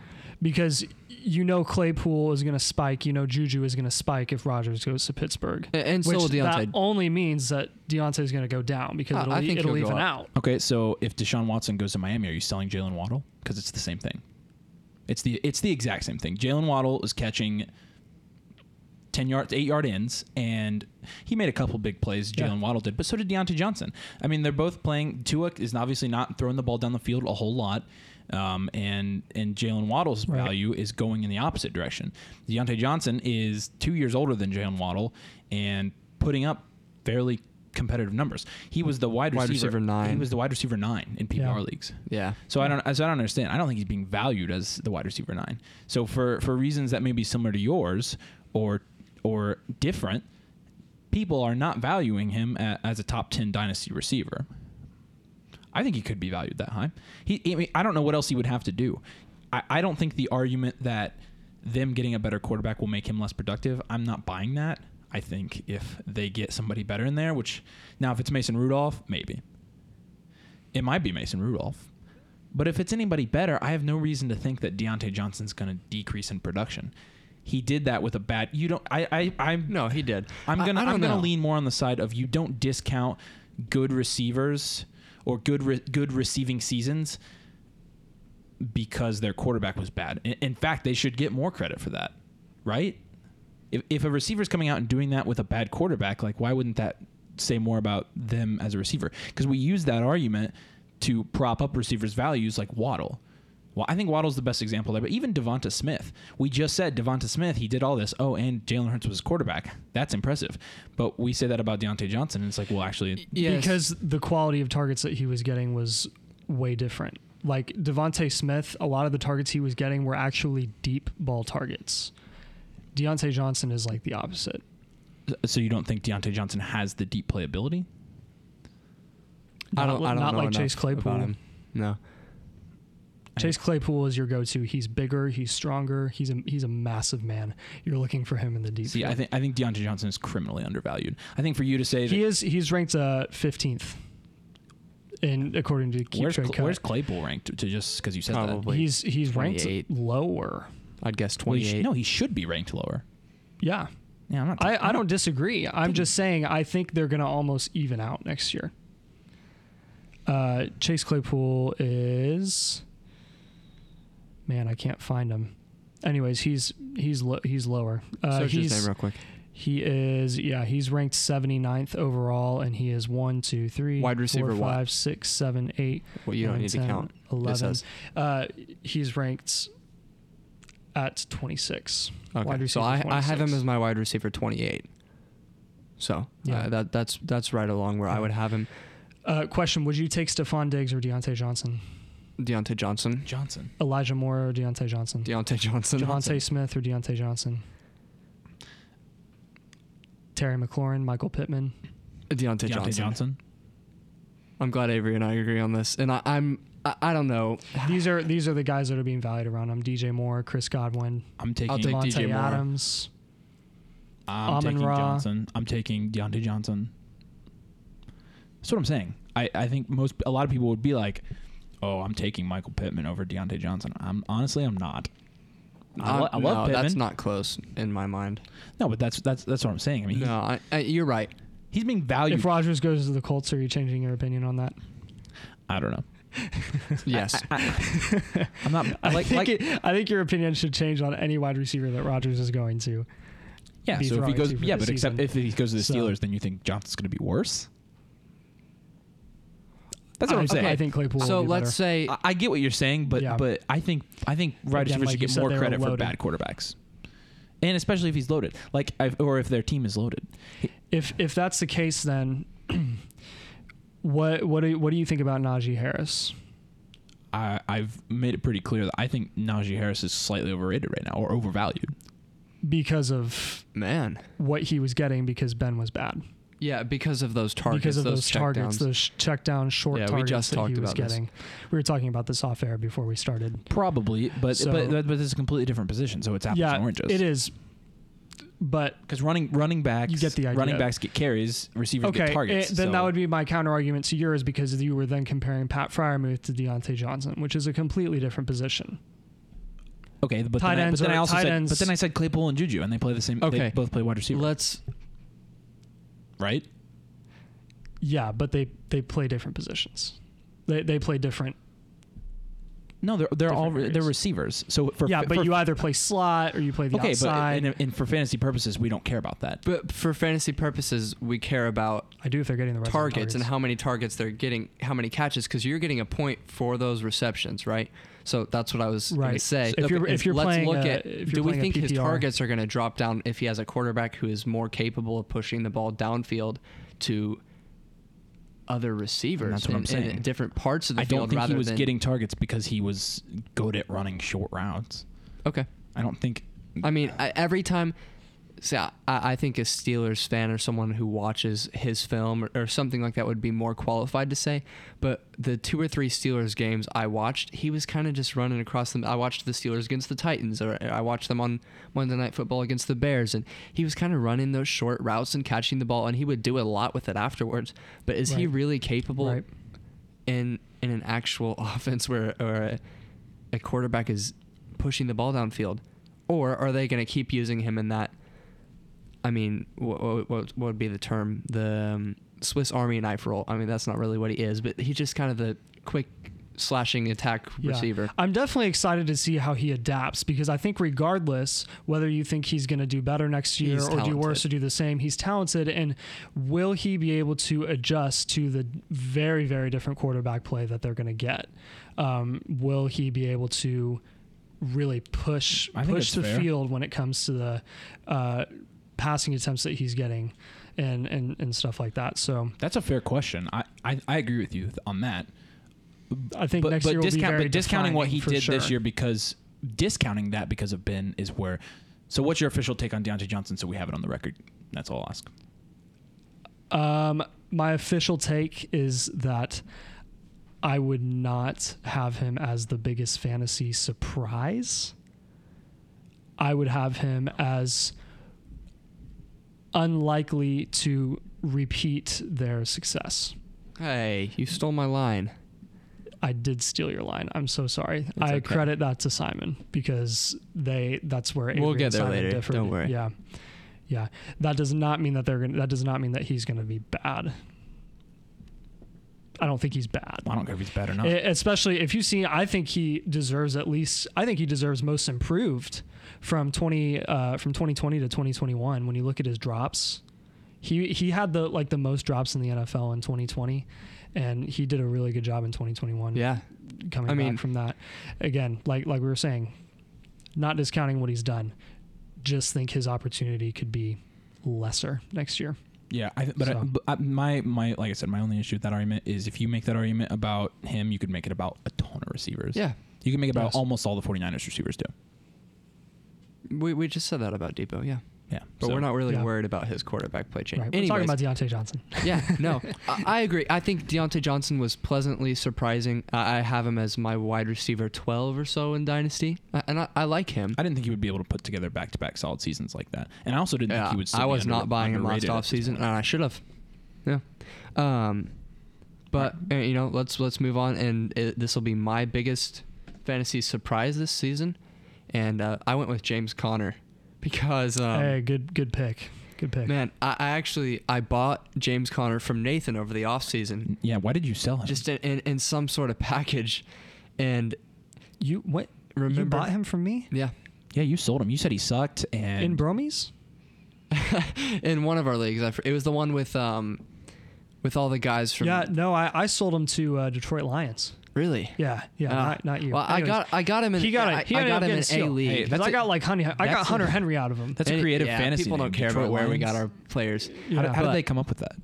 Because you know Claypool is going to spike. You know Juju is going to spike if Rodgers goes to Pittsburgh. A- And so which will that Diontae. only means that Diontae is going to go down because Uh, it'll, I think it'll even out. Okay, so if Deshaun Watson goes to Miami, are you selling Jaylen Waddle? Because it's the same thing. It's the it's the exact same thing. Jaylen Waddle is catching ten yards, eight yard ends, and he made a couple big plays. Yeah. Jaylen Waddle did, but so did Diontae Johnson. I mean, they're both playing. Tua is obviously not throwing the ball down the field a whole lot. Um, and and Jaylen Waddle's Right. value is going in the opposite direction. Diontae Johnson is two years older than Jaylen Waddle and putting up fairly competitive numbers. He was the wide Wide receiver, receiver nine. He was the wide receiver nine in PPR Yeah. leagues. Yeah. So I don't, so I don't understand. I don't think he's being valued as the wide receiver nine. So for for reasons that may be similar to yours or or different, people are not valuing him as a top ten dynasty receiver. I think he could be valued that high. He, I, mean, I don't know what else he would have to do. I, I don't think the argument that them getting a better quarterback will make him less productive. I'm not buying that. I think if they get somebody better in there, which now if it's Mason Rudolph, maybe. It might be Mason Rudolph. But if it's anybody better, I have no reason to think that Diontae Johnson's going to decrease in production. He did that with a bad. You don't. I. I. I'm. No, he did. I'm gonna. I I'm don't gonna lean more on the side of you don't discount good receivers or good re- good receiving seasons because their quarterback was bad. In, in fact, they should get more credit for that, right? If if a receiver's coming out and doing that with a bad quarterback, like why wouldn't that say more about them as a receiver? Because we use that argument to prop up receivers' values, like Waddle. Well, I think Waddle's the best example there, but even Devonta Smith. We just said Devonta Smith, he did all this. Oh, and Jalen Hurts was his quarterback. That's impressive. But we say that about Diontae Johnson, and it's like, well, actually, Yes. because the quality of targets that he was getting was way different. Like Devonta Smith, a lot of the targets he was getting were actually deep ball targets. Diontae Johnson is like the opposite. so you don't think Diontae Johnson has the deep playability? I Not- don't. I don't not know like Chase Claypool. about him. No. Chase Claypool is your go-to. He's bigger. He's stronger. He's a he's a massive man. You're looking for him in the deep. See, I think I think Diontae Johnson is criminally undervalued. I think for you to say he that, is. He's ranked uh, 15th, in according to Keep where's, Cl- where's Claypool ranked to just because you said Probably. he's he's ranked lower. I'd guess that? Well, sh- 28. no, he should be ranked lower. Yeah, Yeah, I'm not. I, I'm I not- don't disagree. I'm just saying I think they're going to almost even out next year. Uh, Chase Claypool is man, I can't find him. Anyways, he's he's lo- he's lower. Uh, Search he's his name real quick. he is yeah he's ranked 79th overall, and he is one two three Wide receiver four, five, six, seven, eight, Well, you don't nine, need to 10, count. It 11. says. Uh, he's ranked at 26. Okay. So I, I have him 26. as my wide receiver 28. So Yeah. uh, that that's that's right along where I Yeah. would have him. Uh, question: Would you take Stefon Diggs or Diontae Johnson? Diontae Johnson. Johnson. Elijah Moore or Diontae Johnson? Diontae Johnson. Devonta Smith or Diontae Johnson? Terry McLaurin, Michael Pittman. Diontae, Diontae Johnson. Johnson. I'm glad Avery and I agree on this. And I, I'm I, I don't know. These are these are the guys that are being valued around him. DJ Moore, Chris Godwin, I'm taking. I'll take Devonta DJ Moore. Adams. I'm Amon taking Ra. Johnson. I'm taking Diontae Johnson. That's what I'm saying. I, I think most a lot of people would be like, "Oh, I'm taking Michael Pittman over Diontae Johnson." I'm honestly, I'm not. I, lo- I Uh, love no, Pittman. That's not close in my mind. no, but that's that's that's what I'm saying. I mean, No, I, I, you're right. he's being valued. If Rodgers goes to the Colts, are you changing your opinion on that? I don't know. Yes. I'm not. I I, like think like it, I think your opinion should change on any wide receiver that Rodgers is going to. yeah. be So if he throwing goes, to for yeah, this but except season. if he goes to the So- Steelers, then you think Johnson's going to be worse. That's what I, I'm saying. I think Claypool. so will be let's better. say I, I get what you're saying, but Yeah. but I think I think wide Again, receivers like should get more credit for bad quarterbacks, and especially if he's loaded, like i or if their team is loaded. if if that's the case, then what what do you, what do you think about Najee Harris? I, I've made it pretty clear that I think Najee Harris is slightly overrated right now or overvalued. Because of man. what he was getting, because Ben was bad. Yeah, because of those targets. because of those, check targets, downs. those sh- check down short Yeah, we targets just that talked he was about this. getting. We were talking about this off air before we started. Probably, but So- but but, but it's a completely different position, so it's apples yeah, and oranges. it is. But because running running backs, You get the idea. Running backs get carries, receivers get targets. eh, then so- that would be my counter argument to yours because you were then comparing Pat Freiermuth to Diontae Johnson, which is a completely different position. okay. But tight then, I, but then I also said, ends- but then I said Claypool and Juju, and they play the same. They Okay. both play wide receiver, Let's right? Yeah, but they they play different positions. They they play different. No, they're they're all Different re- they're receivers. So for yeah, for, but for- you either play slot or you play the okay, outside. but in, in, for fantasy purposes, we don't care about that. but for fantasy purposes, we care about I do if they're getting the red zone targets and how many targets they're getting, how many catches, because you're getting a point for those receptions, right? So that's what I was going to Right. say. If you're- if you're let's playing look a- at if do you're we think his targets are going to drop down if he has a quarterback who is more capable of pushing the ball downfield to other receivers that's what in, I'm saying. in different parts of the I field don't think rather he was than getting targets because he was good at running short routes. okay. I don't think. I mean, I, every time see, I, I think a Steelers fan or someone who watches his film or, or something like that would be more qualified to say. But the two or three Steelers games I watched, he was kind of just running across them. I watched the Steelers against the Titans, or I watched them on Monday Night Football against the Bears, and he was kind of running those short routes and catching the ball, and he would do a lot with it afterwards. But is he really capable Right. in in an actual offense where or a, a quarterback is pushing the ball downfield, or are they going to keep using him in that? I mean, what, what, what would be the term? The um, Swiss Army knife role. I mean, that's not really what he is, but he's just kind of the quick slashing attack Yeah. receiver. I'm definitely excited to see how he adapts because I think regardless whether you think he's going to do better next year He's or do worse or do the same, he's talented and will he be able to adjust to the very very different quarterback play that they're going to get? Um, will he be able to really push I push the fair. field when it comes to the uh, passing attempts that he's getting and, and and stuff like that? So That's a fair question. I, I, I agree with you on that. I think but, next but year will discount, be very but discounting what he did this year because discounting that because of Ben is where. So what's your official take on Diontae Johnson? So we have it on the record. That's all I'll ask. Um, my official take is that I would not have him as the biggest fantasy surprise. I would have him as unlikely to repeat their success. Hey, you stole my line. I did steal your line. I'm so sorry. It's I okay. credit that to Simon because they that's where We'll get there Simon later. differed. Don't worry. Yeah. Yeah. That does not mean that they're gonna that does not mean that he's gonna be bad. I don't think he's bad. I don't care if he's bad or not. E- Especially if you see, I think he deserves at least. I think he deserves most improved from twenty uh, from twenty twenty to twenty twenty one. When you look at his drops, he he had the like the most drops in the NFL in twenty twenty, and he did a really good job in twenty twenty one. Yeah. coming I mean- back from that. Again, like like we were saying, not discounting what he's done, just think his opportunity could be lesser next year. Yeah, I, but, I, but I, my my like I said, my only issue with that argument is if you make that argument about him, you could make it about a ton of receivers. Yeah. you can make it about Yes. almost all the 49ers receivers too. We, we just said that about Deebo, yeah. Yeah, But so- we're not really Yeah. worried about his quarterback play change. Right. We're talking about Diontae Johnson. yeah, no, I, I agree. I think Diontae Johnson was pleasantly surprising. I, I have him as my wide receiver 12 or so in Dynasty, I- and I, I like him. I didn't think he would be able to put together back to back solid seasons like that, and I also didn't Yeah, think he would. Still I was under- not buying him last underrated at this offseason, and I should have. Yeah. Um, but uh, you know, let's let's move on, and this will be my biggest fantasy surprise this season, and uh, I went with James Conner because um, hey, good good pick. Good pick. man, I, I actually I bought James Conner from Nathan over the offseason Yeah, why did you sell him? just in, in, in some sort of package, and You what? Remember you bought him from me yeah. yeah, you sold him. You said he sucked, and in Bromies? in one of our leagues. I, it was the one with um, with all the guys from. Yeah, no, I, I sold him to uh, Detroit Lions. Really? Yeah, yeah, Ah. not, not you. Well, I got I got him in. he got I, it. He I ended got him getting in A league. Hey, Because that's I a- got like honey. I got that's a- Hunter Henry out of him. that's a creative yeah, fantasy. People don't care Detroit about where we got our players. How, did, how did they come up with that?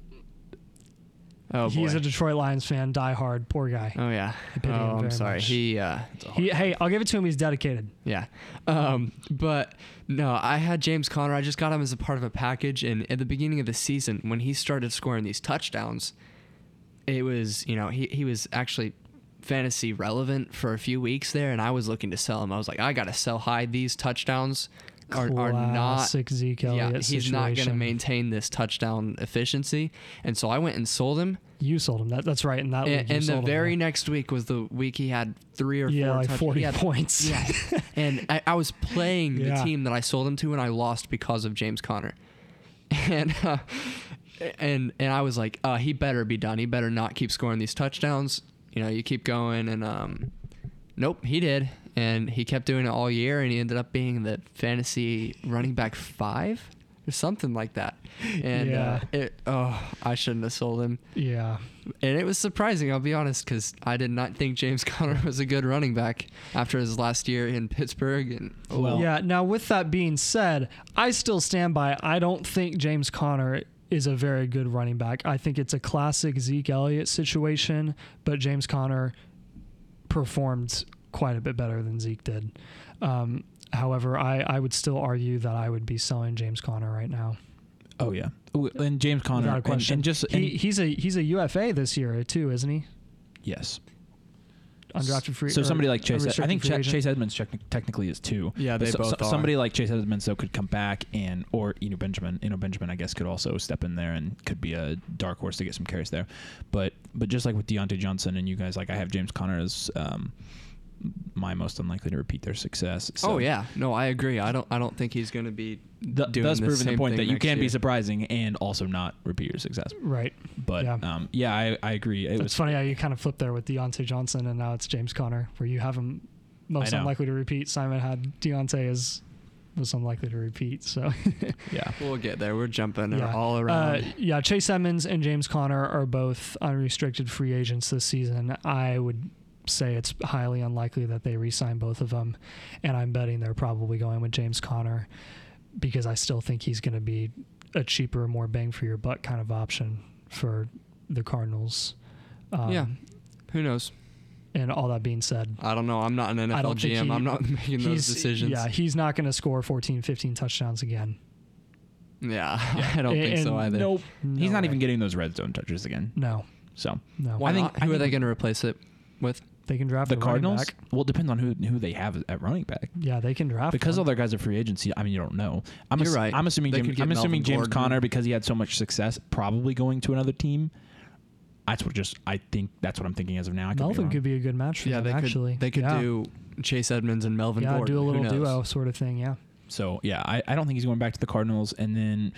Oh boy. He's a Detroit Lions fan, die hard, poor guy. oh yeah. pity him Oh, I'm very sorry. much. He uh, He, hey, I'll give it to him. He's dedicated. yeah. Um, but no, I had James Conner. I just got him as a part of a package, and at the beginning of the season, when he started scoring these touchdowns, it was you know he he was actually fantasy relevant for a few weeks there, and I was looking to sell him. I was like, I got to sell high. These touchdowns are, are not Zeke Elliott yeah, he's not going to maintain this touchdown efficiency. And so I went and sold him. You sold him. That, that's right. And that And, and the sold him, very next week was the week he had three or yeah, four like forty had- points. Yeah. and I, I was playing the team that I sold him to, and I lost because of James Conner. And uh, and and I was like, uh, he better be done. He better not keep scoring these touchdowns. You know, you keep going, and um, nope, he did, and he kept doing it all year, and he ended up being the fantasy running back five or something like that. And Yeah. uh, it, oh, I shouldn't have sold him. yeah. And it was surprising, I'll be honest, because I did not think James Conner was a good running back after his last year in Pittsburgh. And oh, Well- yeah. Now, with that being said, I still stand by. I don't think James Conner is a very good running back. I think it's a classic Zeke Elliott situation, but James Conner performed quite a bit better than Zeke did. Um, However, I, I would still argue that I would be selling James Conner right now. Oh yeah, and James Conner, and- and, just and, He, he's a he's a UFA this year too, isn't he? yes. Undrafted free. So somebody like Chase, I think Ch- Chase Edmonds techni- technically is too. Yeah, they so- both so-. Somebody like Chase Edmonds though could come back and or you know Benjamin, you know Benjamin, I guess could also step in there and could be a dark horse to get some carries there. But but just like with Diontae Johnson and you guys, like I have James Conner as um, my most unlikely to repeat their success. So oh yeah, no, I agree. I don't. I don't think he's going to be th- doing thus the proving the point that you next can be surprising and also not repeat your success. Right. But Yeah. yeah, um, yeah I, I agree. It It's was funny how you kind of flip there with Diontae Johnson and now it's James Conner, where you have him most I unlikely to repeat. Simon had Diontae as most unlikely to repeat. So yeah. We'll get there. We're jumping Yeah. all Uh, around. yeah, Chase Edmonds and James Conner are both unrestricted free agents this season. I would say it's highly unlikely that they re-sign both of them, and I'm betting they're probably going with James Conner because I still think he's going to be a cheaper, more bang for your buck kind of option for the Cardinals. Um, Yeah. Who knows? And all that being said, I don't know. I'm not an NFL don't think GM. he- I'm not making those decisions. yeah, he's not going to score 14, 15 touchdowns again. Yeah, I don't think so either. Nope. He's not way. even getting those red zone touches again. No, So no. Why I think- not? I Who are they going to replace it with? They can draft the Cardinals. back. Well, it depends on who who they have at running back. Yeah, they can draft because one. all their guys are free agency. I mean, you don't know. I'm You're ass- right. I'm assuming James, could I'm assuming James Gordon. Conner because he had so much success, probably going to another team. That's what just I think that's what I'm thinking as of now. I could Melvin wrong. could be a good match for Yeah, them, they actually. could. They could yeah. do Chase Edmonds and Melvin yeah, Gordon. do a little duo sort of thing. Yeah, So yeah, I, I don't think he's going back to the Cardinals. And then,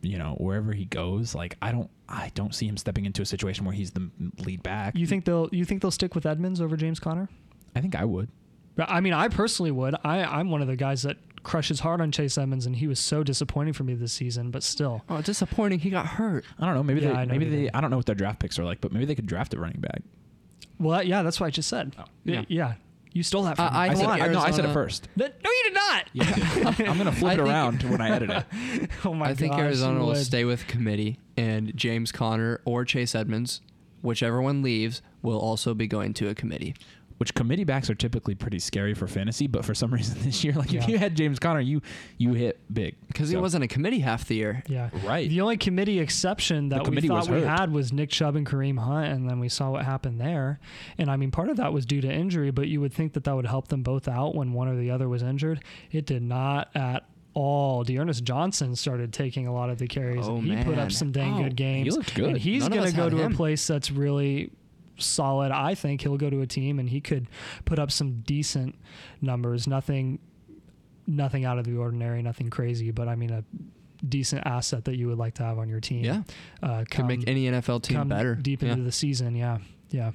you know, wherever he goes, like I don't I don't see him stepping into a situation where he's the lead back. you think they'll you think they'll stick with Edmonds over James Conner? I think I would. I mean, I personally would. I I'm one of the guys that crushes hard on Chase Edmonds, and he was so disappointing for me this season. But still, Oh, disappointing. He got hurt. I don't know. Maybe Yeah, they I know maybe he they did. I don't know what their draft picks are like, but maybe they could draft a running back. well, yeah, that's what I just said. Oh, yeah. yeah. You stole that from I- me. I I said. I, no, I said it Arizona- first. No, you did not. I'm gonna flip it think- around when I edit it. oh my I think Arizona you will stay with committee, and James Conner or Chase Edmonds, whichever one leaves, will also be going to a committee. Which committee backs are typically pretty scary for fantasy, but for some reason this year, like Yeah. if you had James Conner, you you hit big Because he wasn't a committee half the year. Yeah. right. The only committee exception that we committee was thought we had was Nick Chubb and Kareem Hunt, and then we saw what happened there. And I mean, part of that was due to injury, but you would think that that would help them both out when one or the other was injured. It did not at all. D'Ernest Johnson started taking a lot of the carries, Oh, and he put up some dang Oh, good games. he looked good. And he's None going to go to him. a place that's really solid. I think he'll go to a team and he could put up some decent numbers. Nothing, nothing out of the ordinary, nothing crazy, but I mean a decent asset that you would like to have on your team. Yeah, uh, could come, make any NFL team come better. deep yeah. into the season. Yeah, yeah.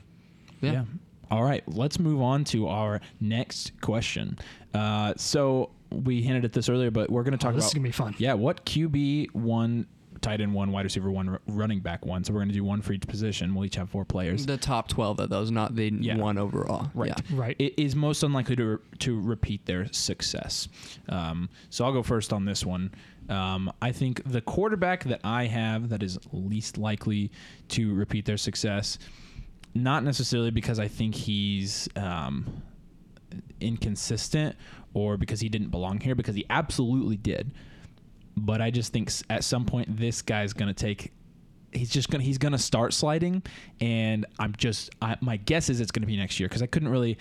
Yeah. Yeah. All right, let's move on to our next question. Uh, so we hinted at this earlier, but we're going to Oh, talk this about is gonna be fun. yeah, what QB one, tight end one, wide receiver one, r- running back one. So we're going to do one for each position. We'll each have four players. The top twelve of those, not the Yeah. one overall. Right. Yeah. Right. it is most unlikely to to repeat their success. Um, so I'll go first on this one. Um, I think the quarterback that I have that is least likely to repeat their success, not necessarily because I think he's um, inconsistent or because he didn't belong here, because he absolutely did. But I just think at some point this guy's going to take he's just gonna he's gonna start sliding and i'm just I, my guess is it's gonna be next year because i couldn't really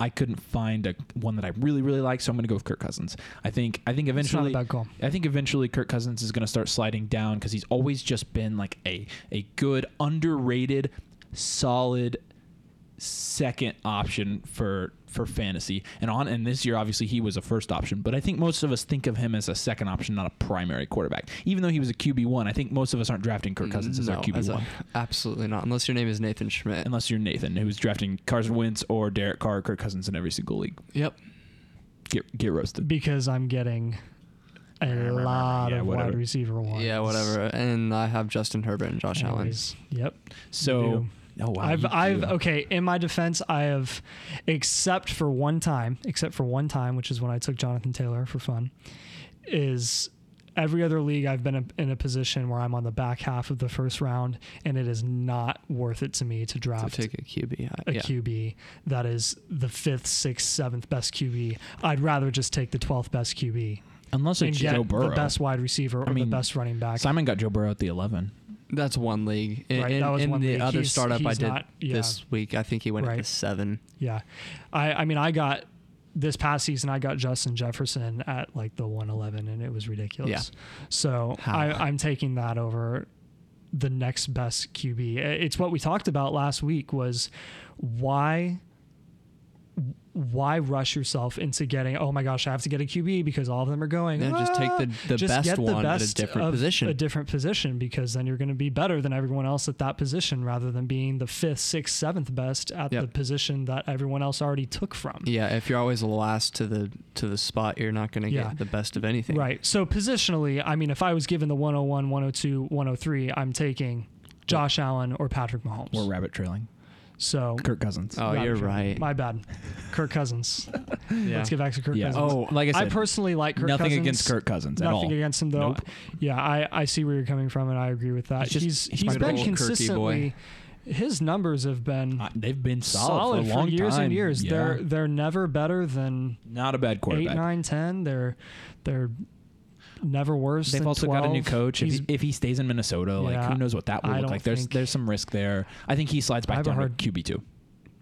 i couldn't find a one that i really really like so i'm gonna go with kirk cousins. I think i think It's not a eventually i think eventually kirk cousins is gonna start sliding down because he's always just been like a a good underrated solid second option for for fantasy and on and this year obviously he was a first option but i think most of us think of him as a second option not a primary quarterback even though he was a qb1 i think most of us aren't drafting kirk cousins as our No, as qb1 a- absolutely not. Unless your name is Nathan Schmidt. unless you're nathan who's drafting carson wentz or derek carr or kirk cousins in every single league Yep. get get roasted Because I'm getting a lot Yeah, of wide receiver ones. Yeah, whatever. And I have Justin Herbert and Josh Allen. Yep. so oh wow I've I've okay. In my defense, I have, except for one time, except for one time, which is when I took Jonathan Taylor for fun, is every other league I've been in a position where I'm on the back half of the first round, and it is not worth it to me to draft To take a QB. I- uh, a yeah. QB that is the fifth, sixth, seventh best QB. I'd rather just take the twelfth best QB Unless it's get Joe Burrow. the best wide receiver or I mean, the best running back. Simon got Joe Burrow at the 11. That's one league. In, Right, that was in one the league. other He's- startup I did not- yeah. this week, I think he went at Right. the seven. Yeah, I I mean I got this past season I got Justin Jefferson at like the 111 and it was ridiculous. Yeah. So How? I, I'm taking that over the next best QB. It's what we talked about last week was why why rush yourself into getting oh my gosh I have to get a QB because all of them are going Yeah, just take "Ah." the, the Just best get the one at a best different of position. a different position because then you're going to be better than everyone else at that position rather than being the fifth, sixth, seventh best at Yep. the position that everyone else already took from. yeah, if you're always the last to the to the spot, you're not going to Yeah. get the best of anything. Right. So positionally, I mean, if I was given the 101, 102, 103, I'm taking Josh Allen or Patrick Mahomes. We're rabbit trailing. So Kirk Cousins. Oh, you're trail. right. My bad. Kirk Cousins. Yeah. Let's get back to Kirk yeah. Cousins. Oh, like I I said, personally like Kirk nothing Cousins. against Kirk Cousins at all. Nothing against him though. Nope. Yeah, I, I see where you're coming from and I agree with that. He's just- he's he's he's my been little consistently his numbers have been Uh, they've been solid, solid, for a long years time. and years. Yeah. They're they're never better than not a bad quarterback. eight, quarterback. nine, ten. They're they're never worse. They've also 12. got a new coach. If he, if he stays in Minnesota, like who knows what that will I look like? There's there's some risk there. I think he slides back down to QB two.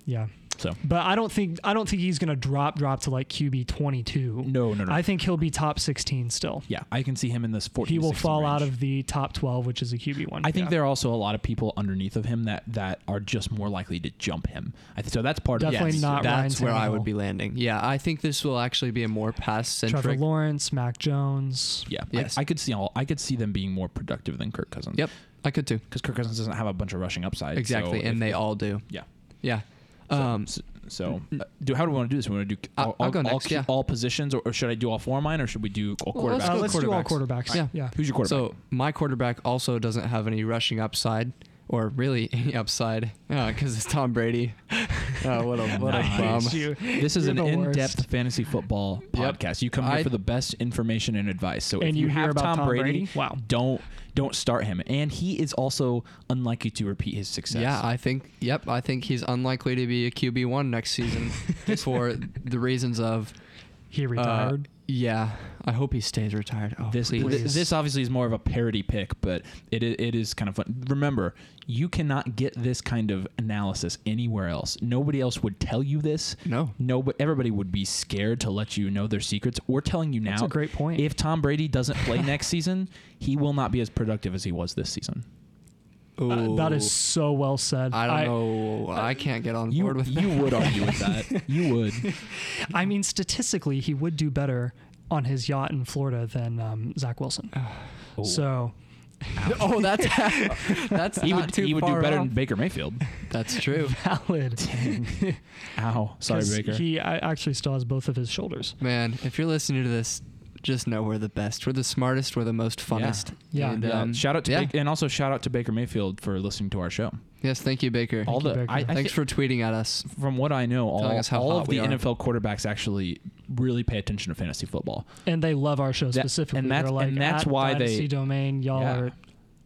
yeah. So But I don't think I don't think he's gonna drop drop to like QB twenty two. no, no, no. I think he'll be top sixteen still. yeah, I can see him in this 14. He will 16 fall out of the top twelve, which is a QB one. I think Yeah. there are also a lot of people underneath of him that that are just more likely to jump him. I th- so that's part Definitely of yes. not Ryan That's where I would be landing. Yeah, I think this will actually be a more pass centric. Trevor centric. Lawrence, Mac Jones. Yeah, Yes. I, I could see all. I could see them being more productive than Kirk Cousins. Yep, I could too. because Kirk Cousins doesn't have a bunch of rushing upside. Exactly, so and if- they all do. yeah. Yeah. So, Um, so, so, uh, do how do we want to do this? We want to do I'll- all, I'll go all, next, all, yeah. all positions, or, or should I do all four of mine, or should we do all Well, let's quarterbacks? Uh, let's do all quarterbacks. quarterbacks. Yeah. yeah. Who's your quarterback? So my quarterback also doesn't have any rushing upside, or really any upside, because it's Tom Brady. oh, what a what a bum. You- This is You're an in-depth worst. fantasy football Yep. podcast. You come here I- for the best information and advice. So if And you, you hear have about Tom, Tom Brady, Brady? Wow. don't don't start him. And he is also unlikely to repeat his success. Yeah, I think. Yep, I think he's unlikely to be a QB one next season for the reasons of. He uh, retired. yeah, I hope he stays retired. Oh, this please. th- this obviously is more of a parody pick, but it it is kind of fun. Remember, you cannot get this kind of analysis anywhere else. Nobody else would tell you this. no. No, but everybody would be scared to let you know their secrets. We're telling you now. That's a great point. If Tom Brady doesn't play next season, he will not be as productive as he was this season. Uh, that Ooh. is so well said. I don't know. I can't get on You board with that. you would argue with that. You would. I mean, statistically, he would do better on his yacht in Florida than um, Zach Wilson. Oh. So oh, that's that's he not would too he would do better off. than Baker Mayfield. That's true. valid. Ow, sorry, Baker. He I actually still has both of his shoulders. Man, if you're listening to this, just know we're the best. We're the smartest. We're the most funnest. Yeah. And, yeah, um, shout out to yeah. Baker, and also shout out to Baker Mayfield for listening to our show. Yes, thank you, Baker. all you, the Baker. I, I Thanks thi- for tweeting at us. from what I know, all, us how all of the are. NFL quarterbacks actually really pay attention to fantasy football. And they love our show That- specifically. and that's- like, and that's "At why they- Dynasty domain, y'all Yeah. are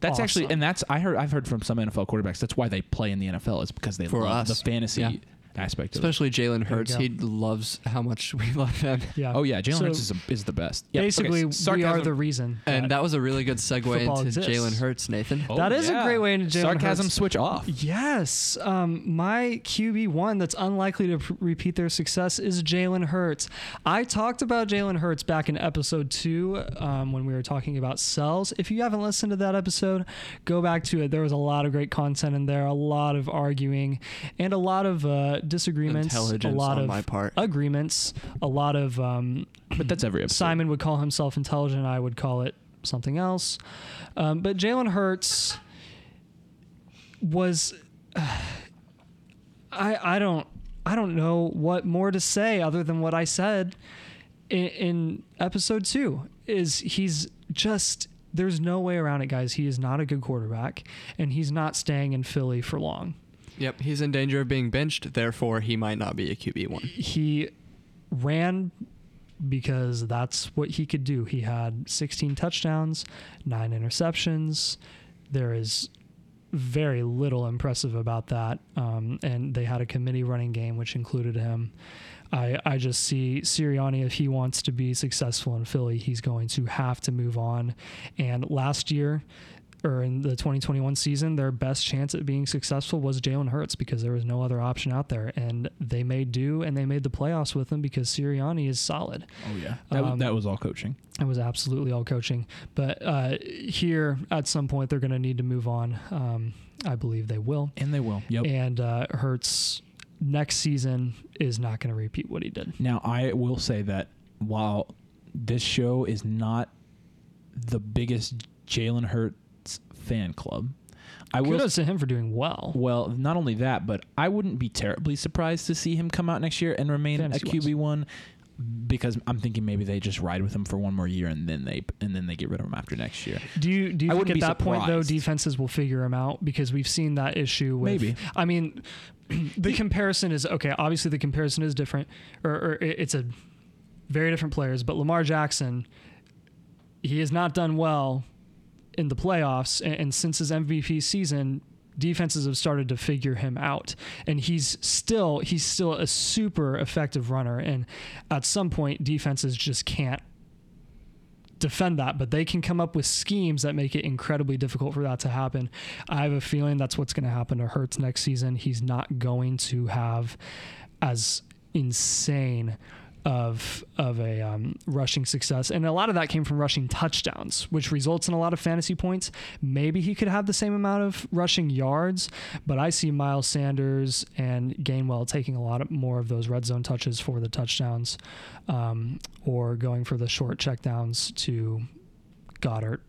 That's actually, and that's I heard I've heard from some NFL quarterbacks. That's why they play in the NFL is because they For love us. the fantasy Yeah. Aspect of. Especially Jalen you Hurts. He loves how much we love him. yeah. Oh yeah, Jalen So Hurts is, a, is the best. Yep, okay, Basically, we are sarcasm- the reason. And that was a really good segue Football into exists. Jalen Hurts, Nathan. Oh, That is a great way into Jalen sarcasm Hurts. switch off. Yes, um, my QB one that's unlikely to pr- repeat their success is Jalen Hurts. I talked about Jalen Hurts back in episode two um, when we were talking about cells. If you haven't listened to that episode, go back to it. There was a lot of great content in there, a lot of arguing, and a lot of uh, disagreements, a lot of my part. agreements, a lot of um, But that's every episode. Simon would call himself intelligent. I would call it something else. Um, but Jalen Hurts was. I I don't I don't know what more to say other than what I said in, in episode two. Is he's just there's no way around it, guys. He is not a good quarterback, and he's not staying in Philly for long. Yep, he's in danger of being benched. Therefore, he might not be a QB one. he ran because that's what he could do. He had 16 touchdowns, nine interceptions. There is very little impressive about that. Um, and they had a committee running game, which included him. I, I just see Sirianni, if he wants to be successful in Philly, he's going to have to move on. And last year, or in the 2021 season, their best chance at being successful was Jalen Hurts because there was no other option out there. And they made do and they made the playoffs with him because Sirianni is solid. Oh yeah, that, was, Um, that was all coaching. It was absolutely all coaching. But uh, here, at some point, they're going to need to move on. Um, I believe they will. And they will. Yep. And uh, Hurts next season is not going to repeat what he did. Now, I will say that while this show is not the biggest Jalen Hurts fan club, I will. Kudos to him for doing well. Well, not only that, but I wouldn't be terribly surprised to see him come out next year and remain a Fantasy-wise. QB one, because I'm thinking maybe they just ride with him for one more year and then they and then they get rid of him after next year. Do you do you I think at that point though defenses will figure him out because we've seen that issue with Maybe. I mean the comparison is okay obviously the comparison is different or, or it's a very different players but Lamar Jackson he has not done well in the playoffs and, and since his MVP season defenses have started to figure him out and he's still he's still a super effective runner and at some point defenses just can't defend that, but they can come up with schemes that make it incredibly difficult for that to happen. I have a feeling that's what's going to happen to Hurts next season. He's not going to have as insane of of a um, rushing success, and a lot of that came from rushing touchdowns, which results in a lot of fantasy points. Maybe he could have the same amount of rushing yards, but I see Miles Sanders and Gainwell taking a lot of, more of those red zone touches for the touchdowns, um, or going for the short checkdowns to Goedert,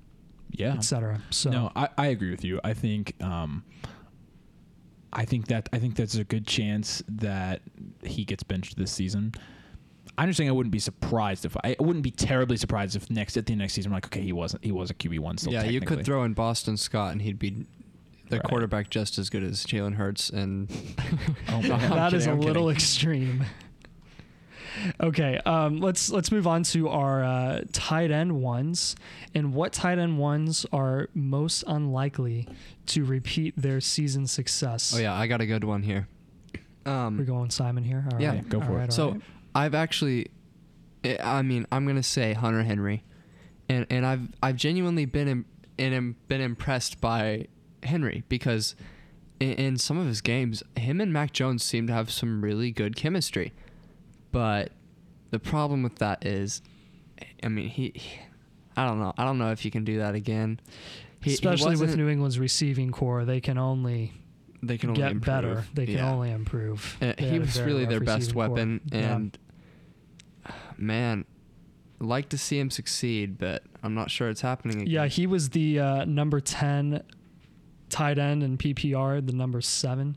Yeah. etc. So No, I, I agree with you. I think um, I think that I think there's a good chance that he gets benched this season. I'm just saying I wouldn't be surprised if I, I wouldn't be terribly surprised if next at the end of next season I'm like okay he wasn't he was a QB one still yeah, you could throw in Boston Scott and he'd be the Right. quarterback just as good as Jalen Hurts. And Oh, No, my I'm God. that is kidding, a I'm little kidding. extreme. okay, um, let's let's move on to our uh, tight end ones, and what tight end ones are most unlikely to repeat their season success. oh yeah, I got a good one here. we're Um, going Simon here. All Yeah, right, go all for it. right, so right. I've actually, I I mean, I'm gonna say Hunter Henry, and and I've I've genuinely been and been impressed by Henry because in, in some of his games, him and Mac Jones seem to have some really good chemistry, but the problem with that is, I mean, he, he I don't know, I don't know if you can do that again. He- he especially with New England's receiving core, they can only they can only get improve. better. They can Yeah. only improve. Uh, he was really their best weapon, Yeah. and man, like to see him succeed, but I'm not sure it's happening. Again. Yeah, he was the uh, number 10 tight end in PPR, the number seven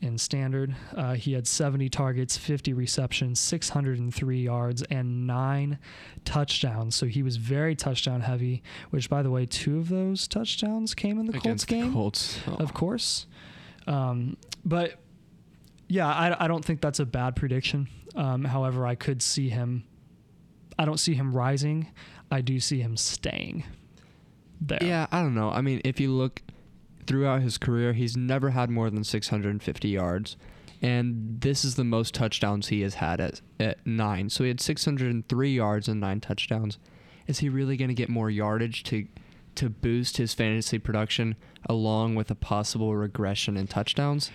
in standard. Uh, he had 70 targets, 50 receptions, 603 yards, and nine touchdowns. So he was very touchdown heavy, which, by the way, two of those touchdowns came in the Colts game the Colts. Oh. of course. Um, but yeah, I, I don't think that's a bad prediction. Um, however, I could see him. I don't see him rising. I do see him staying there. Yeah, I don't know. I mean, if you look throughout his career, he's never had more than 650 yards, and this is the most touchdowns he has had at, at nine. So he had 603 yards and nine touchdowns. Is he really going to get more yardage to to boost his fantasy production along with a possible regression in touchdowns?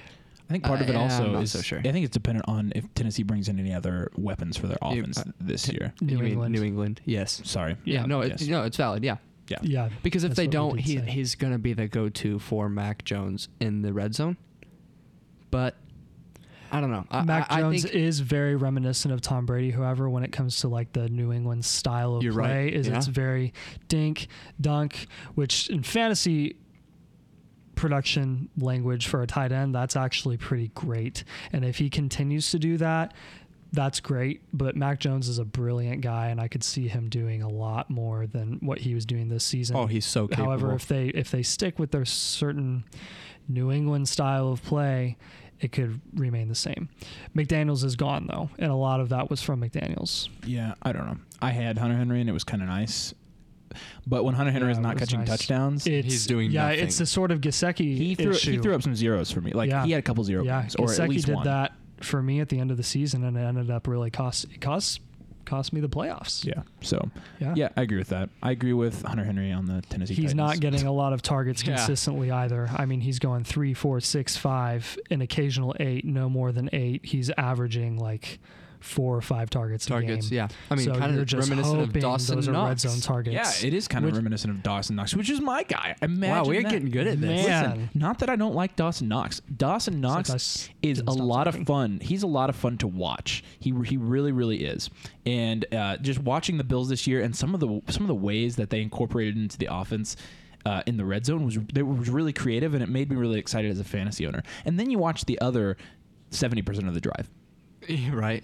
I think part of it Uh, also I'm not is so sure. I think it's dependent on if Tennessee brings in any other weapons for their You- offense uh, this t- year. New you England. New England, yes. Sorry. Yeah, no, yes. it, no, it's valid. Yeah, Yeah. Yeah. because if they don't, he he's gonna be the go-to for Mac Jones in the red zone. But I don't know. I, Mac I, I Jones think is very reminiscent of Tom Brady. However, when it comes to like the New England style of play, right, is it's very dink, dunk, which in fantasy production language for a tight end, that's actually pretty great. And if he continues to do that, that's great. But Mac Jones is a brilliant guy, and I could see him doing a lot more than what he was doing this season. oh, he's so capable. However, if they if they stick with their certain New England style of play, it could remain the same. McDaniels is gone though, and a lot of that was from McDaniels. Yeah, I don't know. I had Hunter Henry and it was kind of nice, but when Hunter Henry Yeah, is not catching nice. touchdowns, It's, He's doing yeah. nothing. It's the sort of Gesicki he threw issue. he threw up some zeros for me. Like Yeah. he had a couple zero yeah, games, or at least did one. that for me at the end of the season, and it ended up really cost it cost cost me the playoffs. Yeah. So Yeah. yeah, I agree with that. I agree with Hunter Henry on the Tennessee. He's not getting a lot of targets Yeah. consistently either. I mean, he's going three, four, six, five, an occasional eight, no more than eight. He's averaging like four or five targets, targets. a game. Yeah, I mean, so kind of reminiscent of Dawson those Knox. are red zone targets. Yeah, it is kind Which- of reminiscent of Dawson Knox, which is my guy. Imagine Wow, we're that. getting good at this. Man. Listen, not that I don't like Dawson Knox. Dawson It's Knox like I s- a lot talking. of fun. He's a lot of fun to watch. He he really really is. And uh, just watching the Bills this year and some of the some of the ways that they incorporated into the offense. Uh, in the red zone was they was really creative and it made me really excited as a fantasy owner. And then you watch the other seventy percent of the drive, right.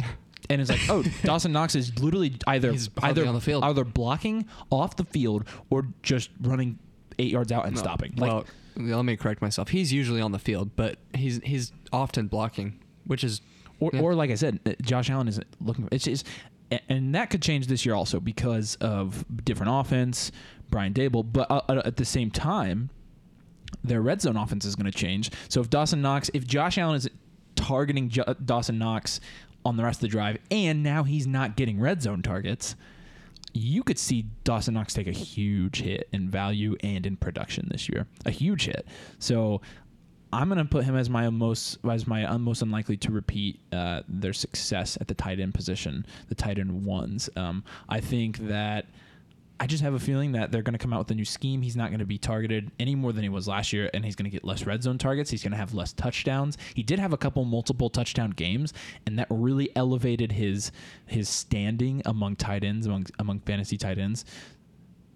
And it's like, oh, Dawson Knox is literally either either on the field. either blocking off the field or just running eight yards out and No, stopping. Like, well, let me correct myself. He's usually on the field, but he's he's often blocking, which is or, Yeah. or like I said, uh, Josh Allen isn't looking. It's just, and that could change this year also because of different offense, Brian Daboll. But uh, uh, at the same time, their red zone offense is going to change. So if Dawson Knox, if Josh Allen is targeting jo- Dawson Knox on the rest of the drive, and now he's not getting red zone targets. You could see Dawson Knox take a huge hit in value and in production this year, a huge hit. So I'm going to put him as my most as my most unlikely to repeat uh, their success at the tight end position, the tight end ones. Um, I think that I just have a feeling that they're going to come out with a new scheme. He's not going to be targeted any more than he was last year, and he's going to get less red zone targets. He's going to have less touchdowns. He did have a couple multiple touchdown games, and that really elevated his his standing among tight ends among among fantasy tight ends.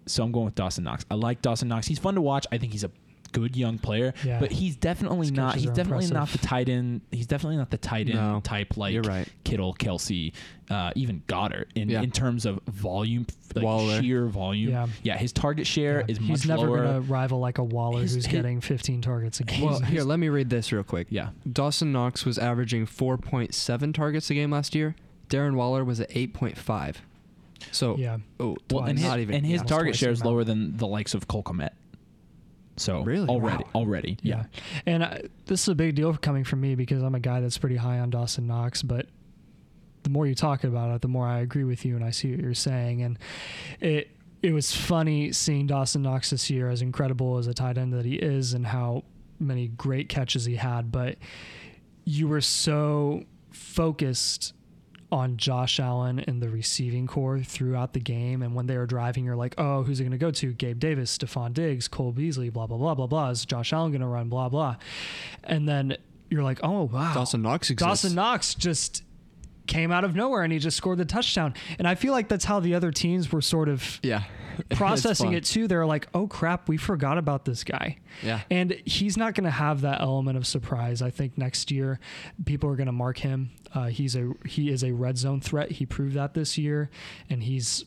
So I'm going with Dawson Knox. I like Dawson Knox. He's fun to watch. I think he's a good young player, Yeah. but he's definitely His not. He's are definitely not the tight end. He's definitely not the tight end No, type like you're right. Kittle, Kelce, uh, even Goedert in, Yeah. in terms of volume, like Waller. sheer volume. Yeah. Yeah, his target share Yeah, is much he's never lower. going to rival like a Waller His- who's his- getting 15 targets a game. well. Here, let me read this real quick. yeah, Dawson Knox was averaging 4.7 targets a game last year. Darren Waller was at 8.5. So yeah. oh, well, and his, not even and his yeah. Target share is lower than the likes of Cole Kmet. So Really? already, Wow. already, yeah. Yeah. And I, this is a big deal coming from me because I'm a guy that's pretty high on Dawson Knox, but the more you talk about it, the more I agree with you and I see what you're saying. And it it was funny seeing Dawson Knox this year, as incredible as a tight end that he is, and how many great catches he had. But you were so focused on Josh Allen and the receiving core throughout the game. And when they were driving, you're like, oh, who's it going to go to? Gabe Davis, Stefon Diggs, Cole Beasley, blah, blah, blah, blah, blah. Is Josh Allen going to run? Blah, blah. And then you're like, oh, wow. Dawson Knox exists. Dawson Knox just came out of nowhere and he just scored the touchdown. And I feel like that's how the other teams were sort of Yeah. Processing it too. They're like, oh crap, we forgot about this guy. Yeah. And he's not going to have that element of surprise. I think next year, people are going to mark him. Uh, he's a he is a red zone threat. He proved that this year, and he's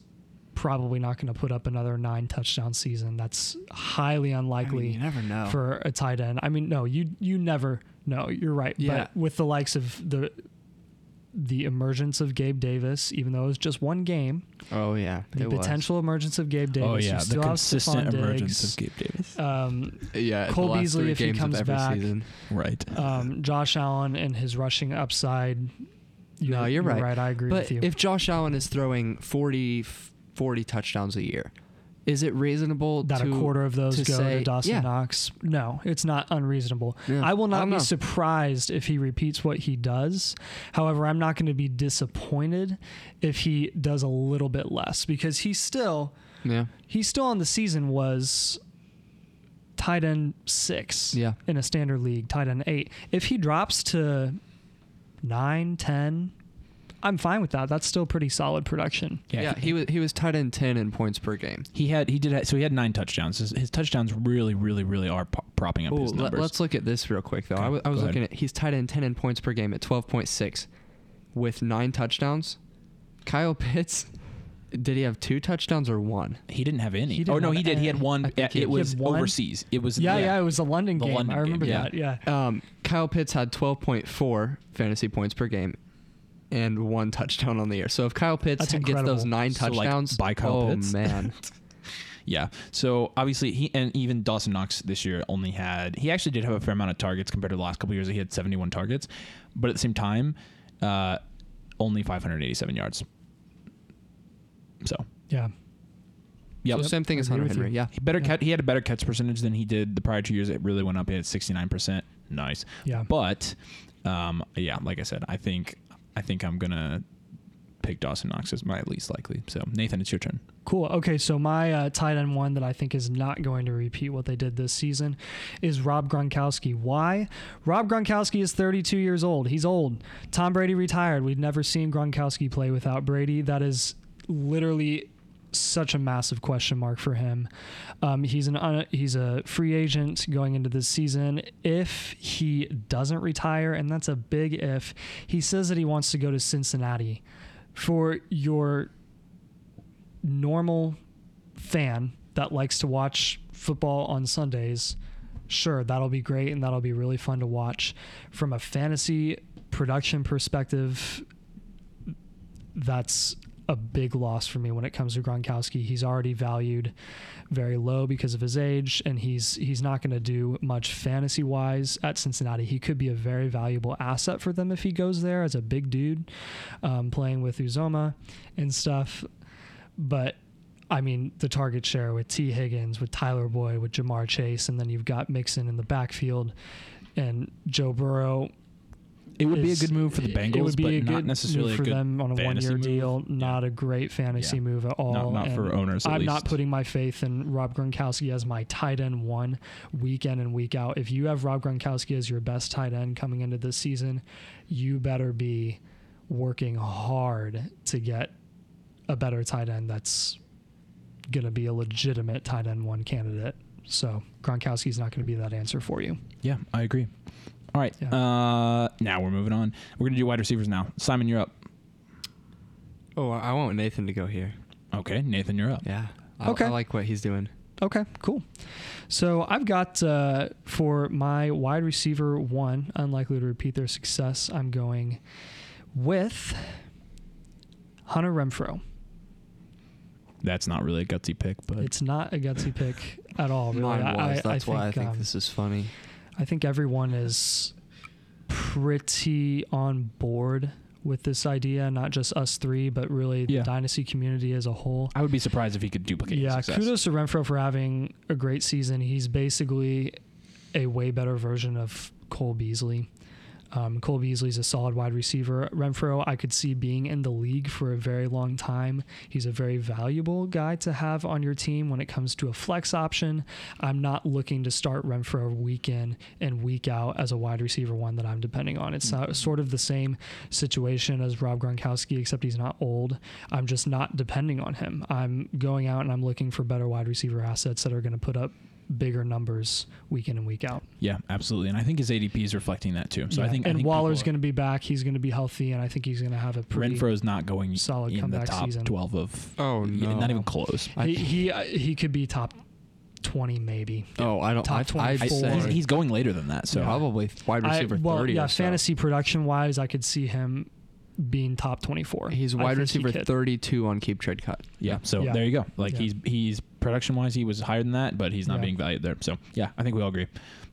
probably not going to put up another nine touchdown season. That's highly I unlikely mean, you never know. for a tight end. I mean, no, you you never know. You're right. Yeah. But with the likes of the the emergence of Gabe Davis, even though it was just one game, oh yeah. the it was. potential emergence of Gabe Davis. oh you yeah, the still have consistent Stefon emergence Diggs. of Gabe Davis. Um, Yeah. the Cole last Beasley three if he games of comes every back. season. right. um, Josh Allen and his rushing upside. No, you're right. I agree But with you. if Josh Allen is throwing 40, 40 touchdowns a year, is it reasonable that to a quarter of those to go say- to Dawson yeah. Knox, no, it's not unreasonable. Yeah. I will not don't be know. surprised if he repeats what he does. However, I'm not going to be disappointed if he does a little bit less because he still Yeah. he still on the season was tight end six Yeah. in a standard league, tight end eight. If he drops to nine, ten, I'm fine with that. That's still pretty solid production. Yeah, he, was he was tight end 10 in points per game. He had he did so he had nine touchdowns. His, his touchdowns really really really are po- propping up Ooh, his Let, us look at this real quick though. Okay, I wa- I was looking ahead. at he's tight end 10 in points per game at 12.6 with 9 touchdowns. Kyle Pitts Did he have two touchdowns or one? He didn't have any. Didn't oh no, he did. He had one. It, it was one? overseas. It was Yeah, yeah, it was a London The game. London I remember game, that. Yeah. Um, Kyle Pitts had 12.4 fantasy points per game and one touchdown on the year. So if Kyle Pitts That's gets incredible. those nine So, like, touchdowns, by Kyle oh Pitts? man, Yeah. So obviously he and even Dawson Knox this year only had he actually did have a fair amount of targets compared to the last couple years. He had 71 targets, but at the same time, uh, only 587 yards. So Yeah. yep. so same thing as agree Hunter with Henry. you. Yeah, He better Yeah. catch. He had a better catch percentage than he did the prior two years. It really went up. He had 69 percent. Nice. Yeah. But um, yeah, like I said, I think I think I'm gonna pick Dawson Knox as my least likely. So Nathan, it's your turn. Cool. Okay, so my uh, tight end one that I think is not going to repeat what they did this season is Rob Gronkowski. Why? Rob Gronkowski is 32 years old. He's old. Tom Brady retired. We've never seen Gronkowski play without Brady. That is literally such a massive question mark for him. Um, he's an un- he's a free agent going into this season. If he doesn't retire, and that's a big if, he says that he wants to go to Cincinnati. For your normal fan that likes to watch football on Sundays, sure, that'll be great and that'll be really fun to watch. From a fantasy production perspective, that's a big loss for me when it comes to Gronkowski. He's already valued very low because of his age, and he's he's not going to do much fantasy wise at Cincinnati. He could be a very valuable asset for them if he goes there as a big dude, um, playing with Uzomah and stuff. But I mean, the target share with Tee Higgins, with Tyler Boyd, with Ja'Marr Chase, and then you've got Mixon in the backfield, and Joe Burrow. It would be a good move for the Bengals, It would be but a not necessarily move for good them on a one-year move. deal. Yeah. Not a great fantasy Yeah. move at all. not for owners, at I'm not putting my faith in Rob Gronkowski as my tight end one week in and week out. If you have Rob Gronkowski as your best tight end coming into this season, you better be working hard to get a better tight end that's going to be a legitimate tight end one candidate. So Gronkowski's not going to be that answer for you. Yeah, I agree. All right. Yeah. Uh, now we're moving on. We're gonna do wide receivers now. Simon, you're up. Oh, I want Nathan to go here. Okay, Nathan, you're up. Yeah. I, Okay. I like what he's doing. Okay, cool. So I've got uh, for my wide receiver one, unlikely to repeat their success, I'm going with Hunter Renfrow. That's not really a gutsy pick, but It's not a gutsy pick at all. Really. Mine I- was. I, That's why I think um, this is funny. I think everyone is pretty on board with this idea, not just us three, but really the Yeah. dynasty community as a whole. I would be surprised if he could duplicate. Yeah, kudos to Renfrow for having a great season. He's basically a way better version of Cole Beasley. Um, Cole Beasley's a solid wide receiver. Renfrow, I could see being in the league for a very long time. He's a very valuable guy to have on your team when it comes to a flex option. I'm not looking to start Renfrow week in and week out as a wide receiver one that I'm depending on. It's not, sort of the same situation as Rob Gronkowski, except he's not old. I'm just not depending on him. I'm going out and I'm looking for better wide receiver assets that are going to put up bigger numbers week in and week out. Yeah, absolutely. And I think his ADP is reflecting that too. So I Yeah, think I and think Waller's going to be back. He's going to be healthy, and I think he's going to have a pretty. Renfrow's not going solid in the top season. 12 of. Oh, yeah, no. not even close. He he, uh, he could be top twenty maybe. Oh, I don't. Top I'd, I'd 24. He's, he's going later than that. So probably wide I- receiver well, thirty. yeah, or so. fantasy production wise, I could see him being top twenty four. He's wide receiver thirty-two on keep trade cut. yeah, so Yeah. there you go. Like Yeah. he's he's production wise, he was higher than that, but he's not Yeah. being valued there. So yeah, I think we all agree.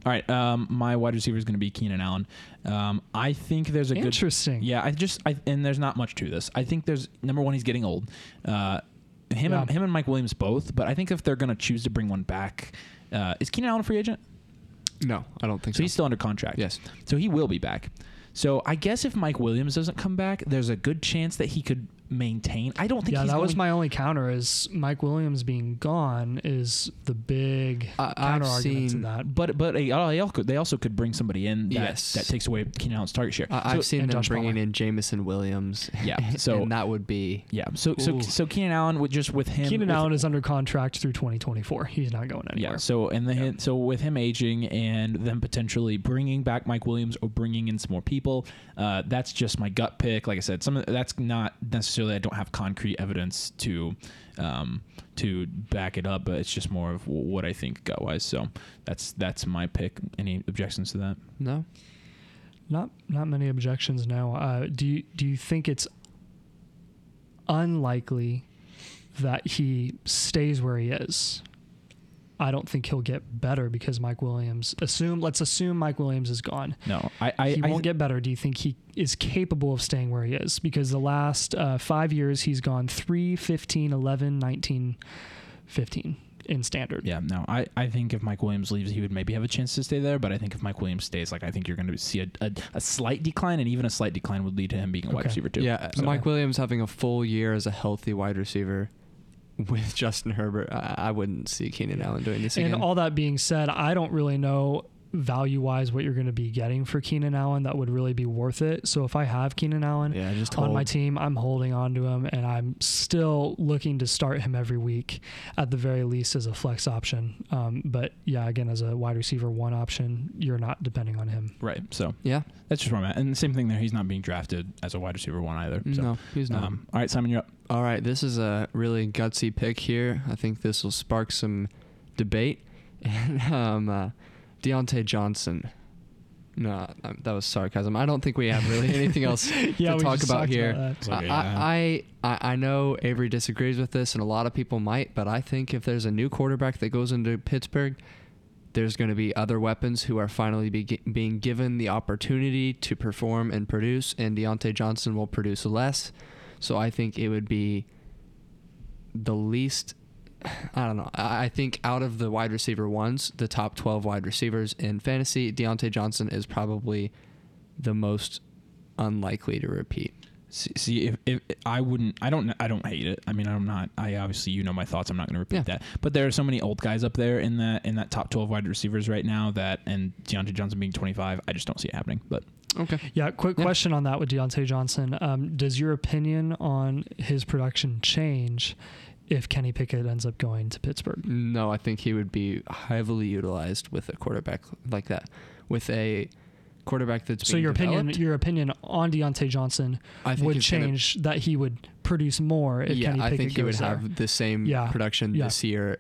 All right, um, my wide receiver is going to be Keenan Allen. Um, I think there's a good Interesting. Yeah, I just I, and there's not much to this. I think there's number one, he's getting old. Uh, him and him and Mike Williams both, but I think if they're gonna choose to bring one back, uh, is Keenan Allen a free agent? No, I don't think So so. he's still under contract. yes. So he will be back. So I guess if Mike Williams doesn't come back, there's a good chance that he could maintain. I don't think. Yeah, he's that was my only counter. Is Mike Williams being gone is the big I- I've counter argument to that. But but they oh, also could, they also could bring somebody in that, Yes. that takes away Keenan Allen's target share. I, So- I've seen them Josh bringing Palmer. in Jameson Williams. Yeah, so- and that would be yeah. So so Ooh. so Keenan Allen with just with him. Keenan with- Allen is under contract through 2024. He's not going anywhere. Yeah. So and the Yeah. so with him aging and them potentially bringing back Mike Williams or bringing in some more people, uh, that's just my gut pick. Like I said, some of, that's not necessarily necessarily I don't have concrete evidence to um, to back it up, but it's just more of what I think gut wise. So that's that's my pick. Any objections to that? No. Not not many objections now. Uh, do you do you think it's unlikely that he stays where he is? I don't think he'll get better because Mike Williams. Assume let's assume Mike Williams is gone. No, I I, he I won't get better. Do you think he is capable of staying where he is? Because the last uh, five years he's gone 3, 15, 11, 19, 15 in standard. Yeah, no, I, I think if Mike Williams leaves, he would maybe have a chance to stay there. But I think if Mike Williams stays, like I think you're going to see a, a, a slight decline, and even a slight decline would lead to him being a wide receiver too. Yeah, So- Mike Williams having a full year as a healthy wide receiver with Justin Herbert, I, I wouldn't see Keenan Allen doing this And again. And all that being said, I don't really know value wise what you're going to be getting for Keenan Allen that would really be worth it. So if I have Keenan Allen yeah, just on hold. my team, I'm holding on to him and I'm still looking to start him every week at the very least as a flex option. Um, but yeah, again, as a wide receiver one option, you're not depending on him. right. So Yeah, that's just where I'm at. And the same thing there. He's not being drafted as a wide receiver one either. So, no, he's not. Um, all right, Simon, you're up. All right, this is a really gutsy pick here. I think this will spark some debate. And um, uh, Diontae Johnson. No, um, that was sarcasm. I don't think we have really anything else Yeah, to talk about here. that. It's okay, I, I, I I know Avery disagrees with this, and a lot of people might, but I think if there's a new quarterback that goes into Pittsburgh, there's going to be other weapons who are finally be, being given the opportunity to perform and produce, and Diontae Johnson will produce less. So I think it would be the least. I don't know. I I think out of the wide receiver ones, the top 12 wide receivers in fantasy, Diontae Johnson is probably the most unlikely to repeat. See, see if, if I wouldn't, I don't, I don't hate it. I mean, I'm not. I obviously, you know my thoughts. I'm not going to repeat Yeah. that. But there are so many old guys up there in that in that top 12 wide receivers right now that, and Diontae Johnson being 25, I just don't see it happening. But Okay. Yeah, quick Yeah. question on that with Diontae Johnson. Um, does your opinion on his production change if Kenny Pickett ends up going to Pittsburgh? No, I think he would be heavily utilized with a quarterback like that. With a quarterback that's So your opinion, your opinion on Diontae Johnson would it's gonna- change that he would produce more if yeah, Kenny I think he would there. have the same Yeah, production yeah. this year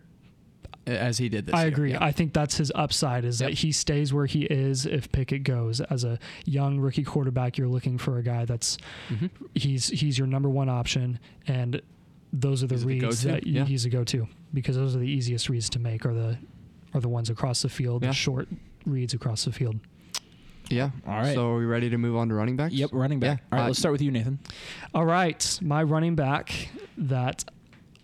as he did this I year. agree. Yeah. I think that's his upside is Yep. that he stays where he is if Pickett goes. As a young rookie quarterback, you're looking for a guy that's Mhm. he's he's your number one option, and those are the He's reads go-to, that y- yeah. he's a go-to because those are the easiest reads to make are the are the ones across the field, Yeah. the short reads across the field. Yeah. All right. So are we ready to move on to running backs? yep, running back. Yeah, All right, uh, let's start with you, Nathan. All right, my running back that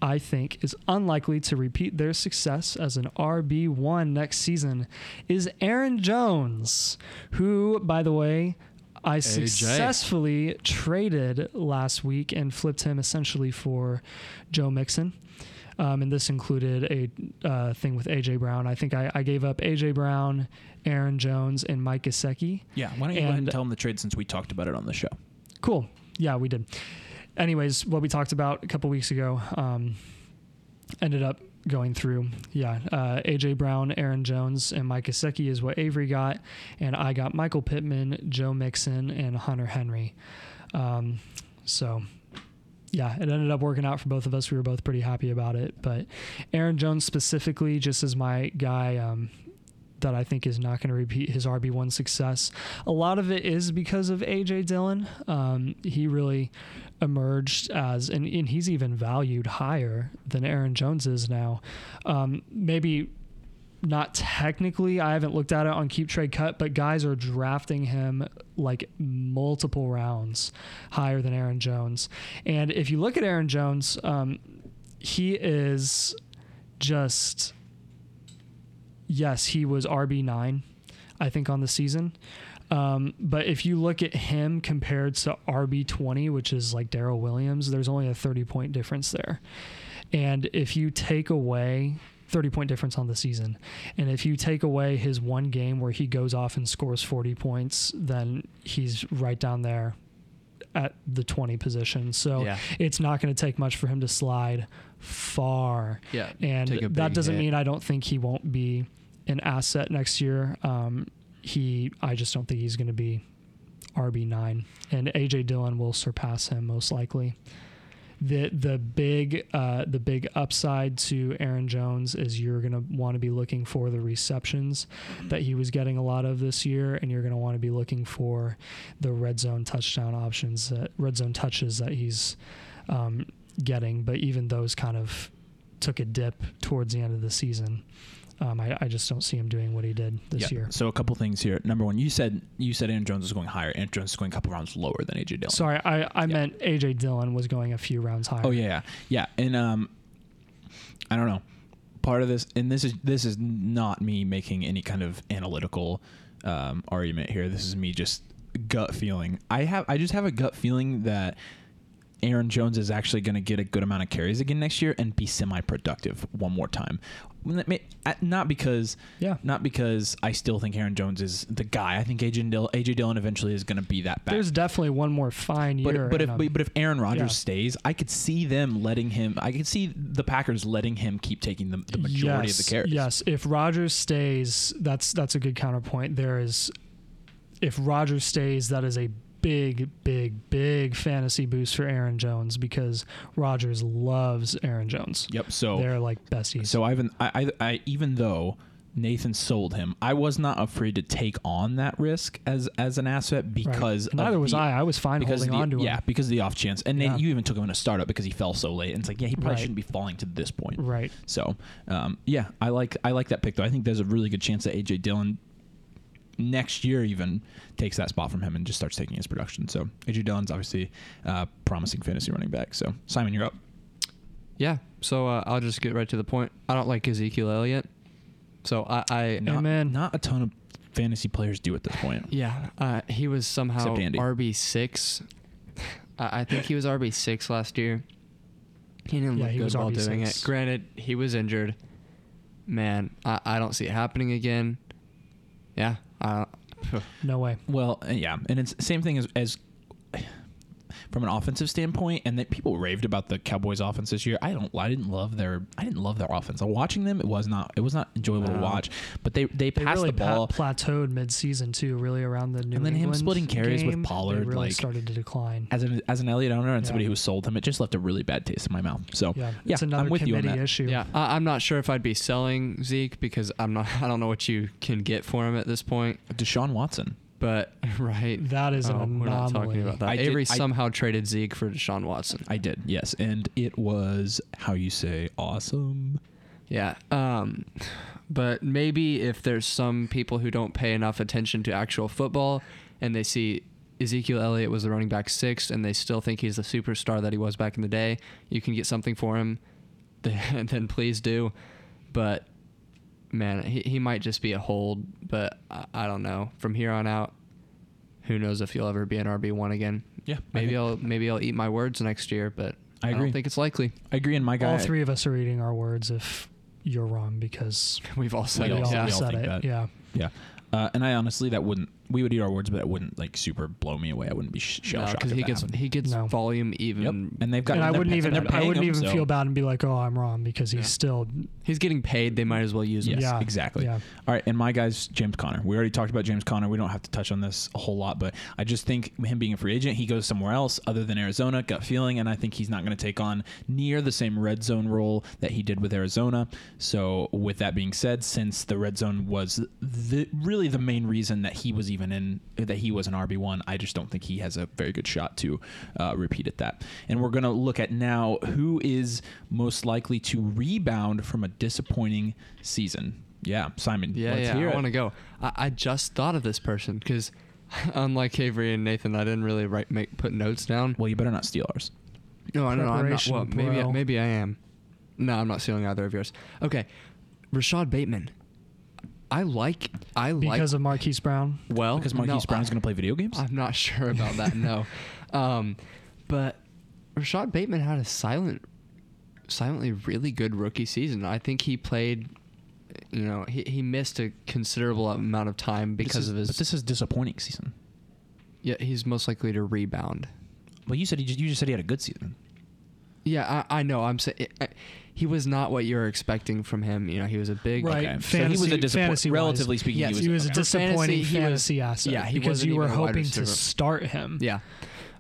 I think is unlikely to repeat their success as an RB1 next season is Aaron Jones, who, by the way, I successfully traded last week and flipped him essentially for Joe Mixon. Um, and this included a uh, thing with AJ Brown. I think I, I gave up AJ Brown, Aaron Jones, and Mike Gesicki. Yeah, why don't you go ahead and and- tell him the trade since we talked about it on the show? Cool. Yeah, we did. Anyways, what we talked about a couple weeks ago um, ended up going through. Yeah, uh, AJ Brown, Aaron Jones, and Mike Gesicki is what Avery got, and I got Michael Pittman, Joe Mixon, and Hunter Henry. Um, so. Yeah, it ended up working out for both of us. We were both pretty happy about it. But Aaron Jones specifically, just as my guy, um, that I think is not going to repeat his RB1 success. A lot of it is because of AJ Dillon. Um, he really emerged as, and, and he's even valued higher than Aaron Jones is now. Um, maybe not technically, I haven't looked at it on Keep Trade Cut, but guys are drafting him like multiple rounds higher than Aaron Jones. And if you look at Aaron Jones, um, he is just yes, he was RB nine, I think, on the season. Um, but if you look at him compared to RB twenty, which is like Darrel Williams, there's only a thirty point difference there. And if you take away 30 point difference on the season, and if you take away his one game where he goes off and scores 40 points, then he's right down there at the 20 position. So Yeah. it's not going to take much for him to slide far. Yeah. And that doesn't hit. mean I don't think he won't be an asset next year. Um, he, I just don't think he's going to be RB nine, and AJ Dillon will surpass him most likely. the the big uh, the big upside to Aaron Jones is you're gonna want to be looking for the receptions that he was getting a lot of this year, and you're gonna want to be looking for the red zone touchdown options, that red zone touches that he's um, getting. But even those kind of took a dip towards the end of the season. Um, I, I just don't see him doing what he did this Yeah. year. So a couple things here. Number one, you said you said Aaron Jones was going higher. Aaron Jones is going a couple rounds lower than AJ Dillon. Sorry, I, I meant AJ Dillon was going a few rounds higher. Oh yeah, yeah, yeah. And um, I don't know. Part of this, and this is this is not me making any kind of analytical um, argument here. This is me just gut feeling. I have I just have a gut feeling that Aaron Jones is actually going to get a good amount of carries again next year and be semi-productive one more time. Uh, Not because Yeah. not because I still think Aaron Jones is the guy. I think AJ Dillon, AJ Dillon eventually is going to be that back. There's definitely one more fine year. But but if but, but if Aaron Rodgers yeah. stays, I could see them letting him. I could see the Packers letting him keep taking the, the majority yes, of the carries. Yes, if Rodgers stays, that's that's a good counterpoint. There is, if Rodgers stays, that is a big, big, big fantasy boost for Aaron Jones because Rodgers loves Aaron Jones. Yep. So They're like besties. so Ivan, I, I I even though Nathan sold him, I was not afraid to take on that risk as as an asset because of neither was the- I. I was fine holding of on to him. yeah because of the off chance and Yeah. you even took him in a startup because he fell so late and it's like yeah he probably Right. shouldn't be falling to this point Right. So, um, yeah, I like I like that pick though. I think there's a really good chance that AJ Dillon next year even takes that spot from him and just starts taking his production. So AJ Dillon's obviously uh, promising fantasy running back. So Simon, you're up. Yeah. So uh, I'll just get right to the point. I don't like Ezekiel Elliott. So I, I Not, Amen. not a ton of fantasy players do at this point. yeah, uh, he was somehow RB six. I, I think he was RB six last year. He didn't Yeah, look he good was while doing it. Granted, he was injured. Man, I, I don't see it happening again. Yeah. I, No way. Well, uh, yeah, and it's same thing as as from an offensive standpoint, and that people raved about the Cowboys' offense this year. I don't, I didn't love their, I didn't love their offense. Watching them, it was not, it was not enjoyable to watch. But they they They passed really the ball. pa- plateaued mid-season too. Really around the New And then him England splitting carries with game, Pollard, they really like- started to decline. as an as an Elliott owner and Yeah. somebody who sold him, it just left a really bad taste in my mouth. So Yeah, yeah, it's another I'm with you on committee that. issue. yeah, I, I'm not sure if I'd be selling Zeke because I'm not. I don't know what you can get for him at this point. Deshaun Watson. But right, That is an Oh, we're not talking about that. I did- Avery I- somehow traded Zeke for Deshaun Watson. I did, yes, and it was how you say awesome. Yeah. Um, but maybe if there's some people who don't pay enough attention to actual football and they see Ezekiel Elliott was the running back six and they still think he's the superstar that he was back in the day, you can get something for him, then, then please do. But man, he, he might just be a hold, but I, I don't know. From here on out, who knows if he'll ever be an RB one again? Yeah, Maybe I'll maybe I'll eat my words next year, but I I, don't think it's likely. I agree. And my guy, All three of us are eating our words if you're wrong because We've all said we it. all- all yeah. we all said think it. that. Yeah. yeah. Uh, and I honestly, that wouldn't. We would eat our words, but it wouldn't like super blow me away. I wouldn't be sh- shell shocked. because if he gets happened. he gets No. volume even. Yep. And they've got. and I wouldn't even I wouldn't even so- feel bad and be like, oh, I'm wrong because he's Yeah. still He's getting paid. They might as well use him. Yes, yeah exactly. Yeah. All right, and my guy's James Conner. We already talked about James Conner. We don't have to touch on this a whole lot, but I just think him being a free agent, he goes somewhere else other than Arizona. Gut feeling, and I think he's not going to take on near the same red zone role that he did with Arizona. So, with that being said, since the red zone was the, really the main reason that he was even in, that he was an RB one, I just don't think he has a very good shot to uh, repeat at that. And we're going to look at now who is most likely to rebound from a disappointing season. Yeah, Simon. Yeah, let's yeah. hear I want to go. I, I just thought of this person because, unlike Avery and Nathan, I didn't really write make put notes down. Well, you better not steal ours. No, I don't know. I'm not. Preparation, Well, maybe bro. maybe I am. No, I'm not stealing either of yours. Okay, Rashod Bateman. I like. I like. because of Marquise Brown. well, Because Marquise no, Brown's I- going to play video games. I'm not sure about that. no, um, but Rashod Bateman had a silent, silently really good rookie season. I think he played. You know, he, he missed a considerable amount of time because is- of his. But this is disappointing season. yeah, he's most likely to rebound. Well, you said he just, you just said he had a good season. Yeah, I, I know. I'm saying he was not what you were expecting from him. You know, he was a big. Right. Okay. so he was a Fantasy- fantasy-wise. Relatively speaking, Yes, he was, He was a okay. For disappointing fantasy, he fantasy asset. yeah, he because wasn't you were even a wide hoping to start him. Yeah,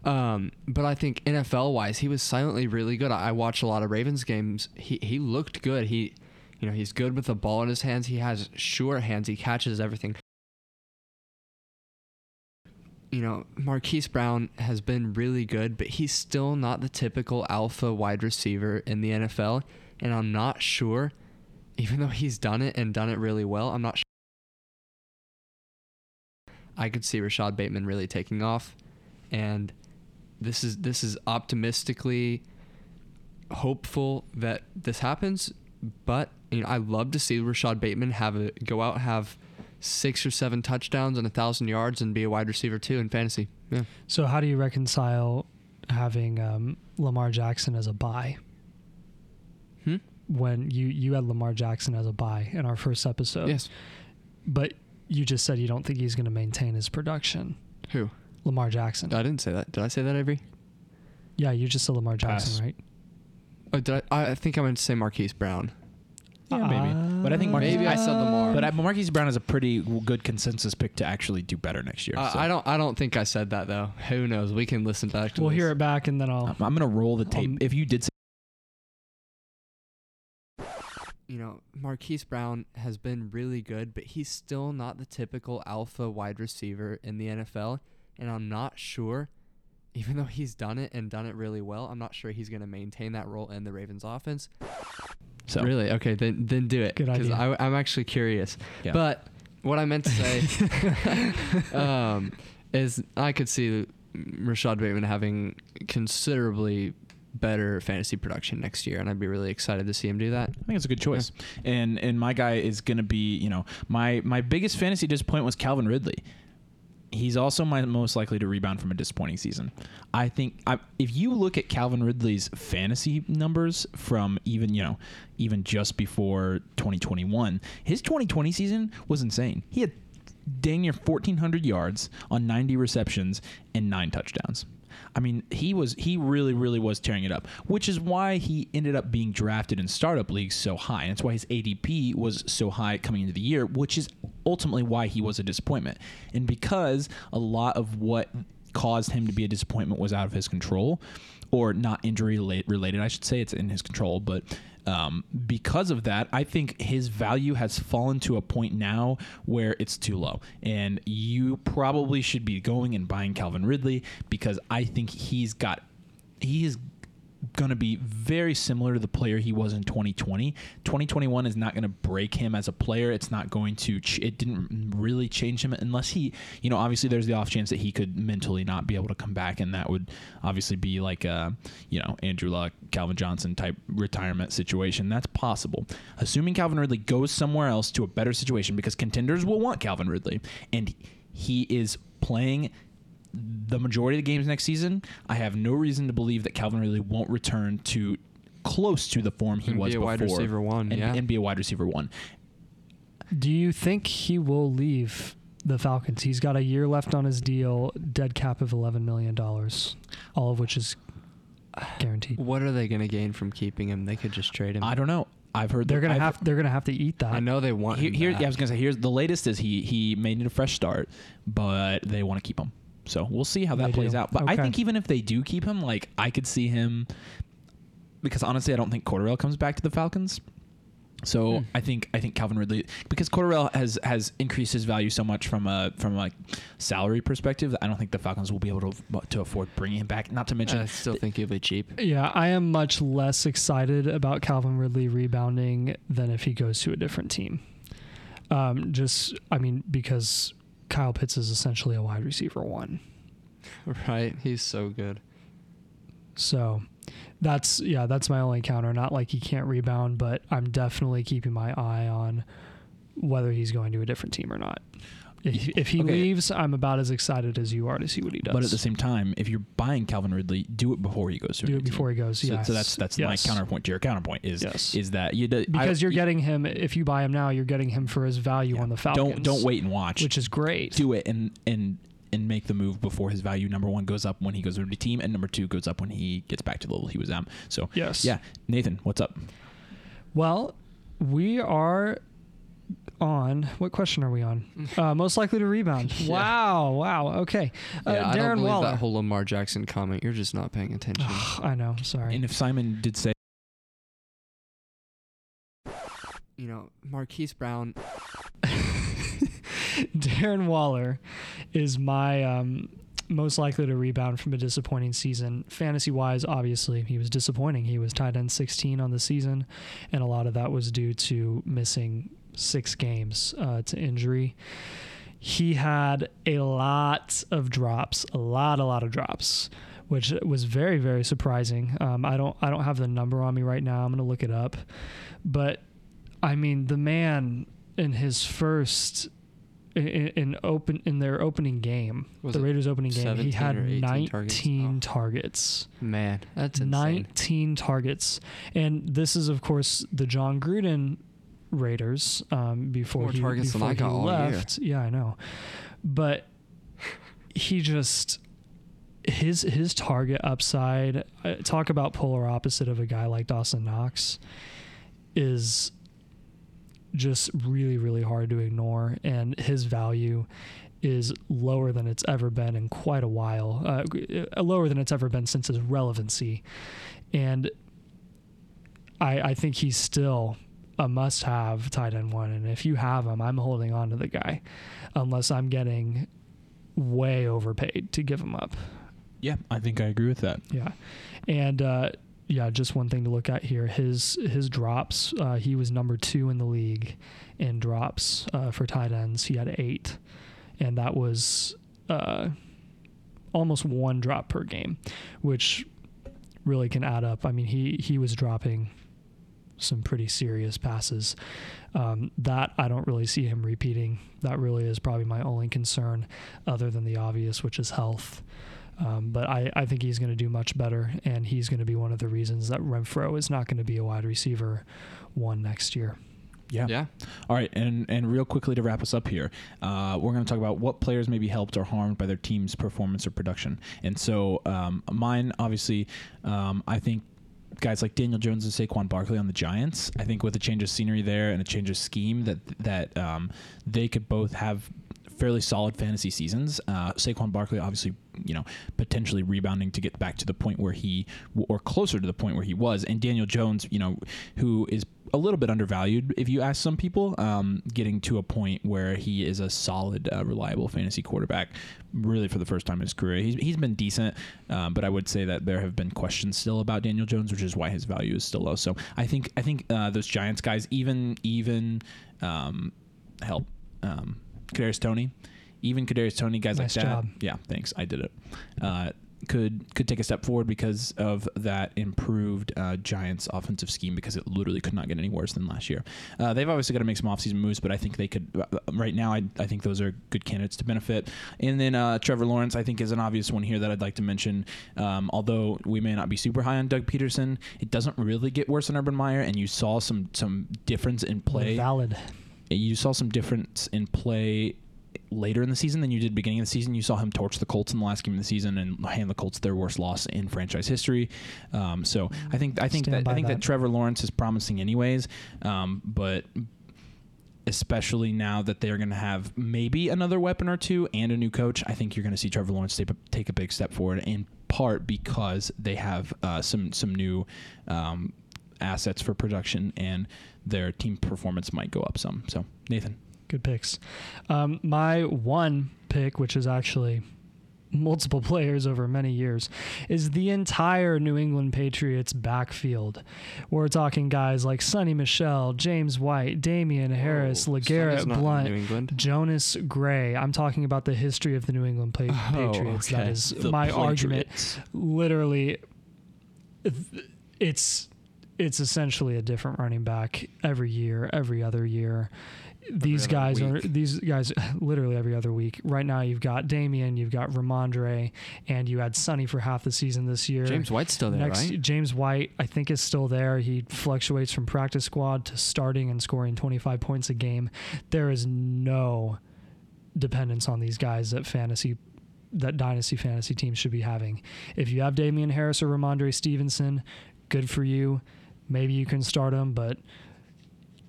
Um, but I think NFL wise, he was silently really good. I I watched a lot of Ravens games. He he looked good. He, you know, he's good with the ball in his hands. He has sure hands. He catches everything. You know, Marquise Brown has been really good, but he's still not the typical alpha wide receiver in the NFL. And I'm not sure, even though he's done it and done it really well, I'm not sure. I could see Rashod Bateman really taking off. And this is this is optimistically hopeful that this happens. But you know, I love to see Rashod Bateman have a go out have six or seven touchdowns and a thousand yards and be a wide receiver too in fantasy. Yeah. So how do you reconcile having um, Lamar Jackson as a buy Hmm? when you you had Lamar Jackson as a buy in our first episode? Yes. But you just said you don't think he's going to maintain his production. Who? Lamar Jackson. I didn't say that. Did I say that, Avery? yeah, you just said Lamar Jackson, Pass. right? Oh, did I? I think I meant to say Marquise Brown. Yeah, maybe. But I think Marquise, Maybe I said Lamar. But I, Marquise Brown is a pretty good consensus pick to actually do better next year. I- so. I don't. I don't think I said that though. Who knows? We can listen back to. We'll this. hear it back and then I'll. I'm, I'm gonna roll the tape. Um, if you did say you know, Marquise Brown has been really good, but he's still not the typical alpha wide receiver in the NFL. And I'm not sure, even though he's done it and done it really well, I'm not sure he's going to maintain that role in the Ravens offense. So, Really? Okay, then then do it. Good idea. I, I'm actually curious. Yeah. But what I meant to say um, is I could see Rashod Bateman having considerably better fantasy production next year, and I'd be really excited to see him do that. I think it's a good choice. And and my guy is gonna be, you know, my my biggest fantasy disappointment was Calvin Ridley. He's also my most likely to rebound from a disappointing season. I think I, if you look at Calvin Ridley's fantasy numbers from even you know even just before 2021, his 2020 season was insane. He had dang near 1,400 yards on 90 receptions and nine touchdowns. I mean, he was he really really was tearing it up, which is why he ended up being drafted in startup leagues so high, and it's why his ADP was so high coming into the year, which is ultimately why he was a disappointment, and because a lot of what caused him to be a disappointment was out of his control, or not injury related, I should say, it's in his control, but um, because of that, I think his value has fallen to a point now where it's too low. And you probably should be going and buying Calvin Ridley because I think he's got, he is going to be very similar to the player he was in 2020. 2021 is not going to break him as a player. It's not going to, ch- it didn't really change him unless he, you know, obviously there's the off chance that he could mentally not be able to come back. And that would obviously be like, a, you know, Andrew Luck, Calvin Johnson type retirement situation. That's possible. Assuming Calvin Ridley goes somewhere else to a better situation because contenders will want Calvin Ridley. And he is playing the majority of the games next season, I have no reason to believe that Calvin Ridley won't return to close to the form he And was be a before wide receiver one, and, yeah. and be a wide receiver one. Do you think he will leave the Falcons? He's got a year left on his deal, dead cap of eleven million dollars, all of which is guaranteed. What are they going to gain from keeping him? They could just trade him. I don't know. I've heard They're gonna I've- have they're gonna have to eat that. I know they want Here, him here back. yeah, I was gonna say here's the latest is he he may need a fresh start, but they want to keep him. So we'll see how that They plays do. out. But I think even if they do keep him, like I could see him because honestly, I don't think Cordarrelle comes back to the Falcons. So Hmm. I think I think Calvin Ridley because Cordarrelle has has increased his value so much from a from a like salary perspective that I don't think the Falcons will be able to to afford bringing him back. Not to mention I still think he'll be cheap. Yeah, I am much less excited about Calvin Ridley rebounding than if he goes to a different team. Um, just, I mean, because Kyle Pitts is essentially a wide receiver one. Right? He's so good. So that's, yeah, that's my only counter. Not like he can't rebound, but I'm definitely keeping my eye on whether he's going to a different team or not. If, if he Okay. leaves, I'm about as excited as you are to see what he does. But at the same time, if you're buying Calvin Ridley, do it before he goes to do it before team. he goes. So, yes. so that's that's my counterpoint to your counterpoint is Yes. is that you do, because I- you're getting him. If you buy him now, you're getting him for his value yeah, on the Falcons. Don't don't wait and watch. which is great. do it and and and make the move before his value number one goes up when he goes to the team and number two goes up when he gets back to the level he was at. So Yes. yeah, Nathan, what's up? Well, we are on what question are we on? Uh, most likely to rebound. Yeah. Wow, wow. Okay, uh, yeah, I don't Darren believe Waller. that whole Lamar Jackson comment. You're just not paying attention. I know. Sorry. And if Simon did say you know, Marquise Brown. Darren Waller is my um, most likely to rebound from a disappointing season. Fantasy wise, obviously, he was disappointing. He was tied end 16 on the season, and a lot of that was due to missing six games uh, to injury. He had a lot of drops, a lot, a lot of drops, which was very, very surprising. Um, I don't, I don't have the number on me right now. I'm gonna look it up, but I mean, the man in his first in, in open in their opening game, Was the Raiders' opening game, he had 19 targets? targets. Oh. Man, that's insane. 19 targets, and this is of course the Jon Gruden Raiders um, before More he targets than before he all year. left. Yeah, I know, but he just his his target upside. Uh, talk about polar opposite of a guy like Dawson Knox is just really really hard to ignore, and his value is lower than it's ever been in quite a while. Uh, uh, lower than it's ever been since his relevancy, and I I think he's still a must-have tight end one. And if you have him, I'm holding on to the guy, unless I'm getting way overpaid to give him up. Yeah, I think I agree with that. Yeah, and uh, yeah, just one thing to look at here: his his drops. Uh, he was number two in the league in drops uh, for tight ends. He had eight, and that was uh, almost one drop per game, which really can add up. I mean, he he was dropping some pretty serious passes. Um, that I don't really see him repeating. That really is probably my only concern, other than the obvious, which is health. Um, but I, I think he's going to do much better, and he's going to be one of the reasons that Renfrow is not going to be a wide receiver one next year. Yeah. Yeah. All right, and and real quickly to wrap us up here, uh, we're going to talk about what players may be helped or harmed by their team's performance or production. And so, um, mine obviously, um, I think guys like Daniel Jones and Saquon Barkley on the Giants. I think with a change of scenery there and a change of scheme, that that um, they could both have fairly solid fantasy seasons. Uh, Saquon Barkley, obviously, you know, potentially rebounding to get back to the point where he, or closer to the point where he was, and Daniel Jones, you know, who is a little bit undervalued if you ask some people, um, getting to a point where he is a solid, uh, reliable fantasy quarterback, really for the first time in his career. He's, he's been decent, um, but I would say that there have been questions still about Daniel Jones, which is why his value is still low. So I think I think uh, those Giants guys, even even um, help um, Kadarius Toney, even Kadarius Toney guys Nice like that. job. Yeah, thanks. I did it. Uh, could could take a step forward because of that improved uh, Giants offensive scheme because it literally could not get any worse than last year. Uh, they've obviously got to make some offseason moves, but I think they could. Uh, right now, I, I think those are good candidates to benefit. And then uh, Trevor Lawrence, I think, is an obvious one here that I'd like to mention. Um, although we may not be super high on Doug Pederson, it doesn't really get worse than Urban Meyer, and you saw some some difference in play Valid. You saw some difference in play later in the season than you did beginning of the season. You saw him torch the Colts in the last game of the season and hand the Colts their worst loss in franchise history. Um, so I think I think Stand that I think that. that. Trevor Lawrence is promising anyways, um, but especially now that they're going to have maybe another weapon or two and a new coach, I think you're going to see Trevor Lawrence take a, take a big step forward. In part because they have uh, some some new um, assets for production and their team performance might go up some. So Nathan. Good picks. Um, my one pick, which is actually multiple players over many years, is the entire New England Patriots backfield. We're talking guys like Sony Michel, James White, Damien Harris, Whoa, LeGarrette Sony's not in Blount, New England. Jonas Gray. I'm talking about the history of the New England pa- Oh, Patriots. okay. That is The my argument. Literally, it's it's essentially a different running back every year, every other year. These other guys are these guys literally every other week. Right now, you've got Damien, you've got Rhamondre, and you had Sony for half the season this year. James White's still there, Next, right? James White, I think, is still there. He fluctuates from practice squad to starting and scoring 25 points a game. There is no dependence on these guys that fantasy that dynasty fantasy teams should be having. If you have Damien Harris or Rhamondre Stevenson, good for you. Maybe you can start them, but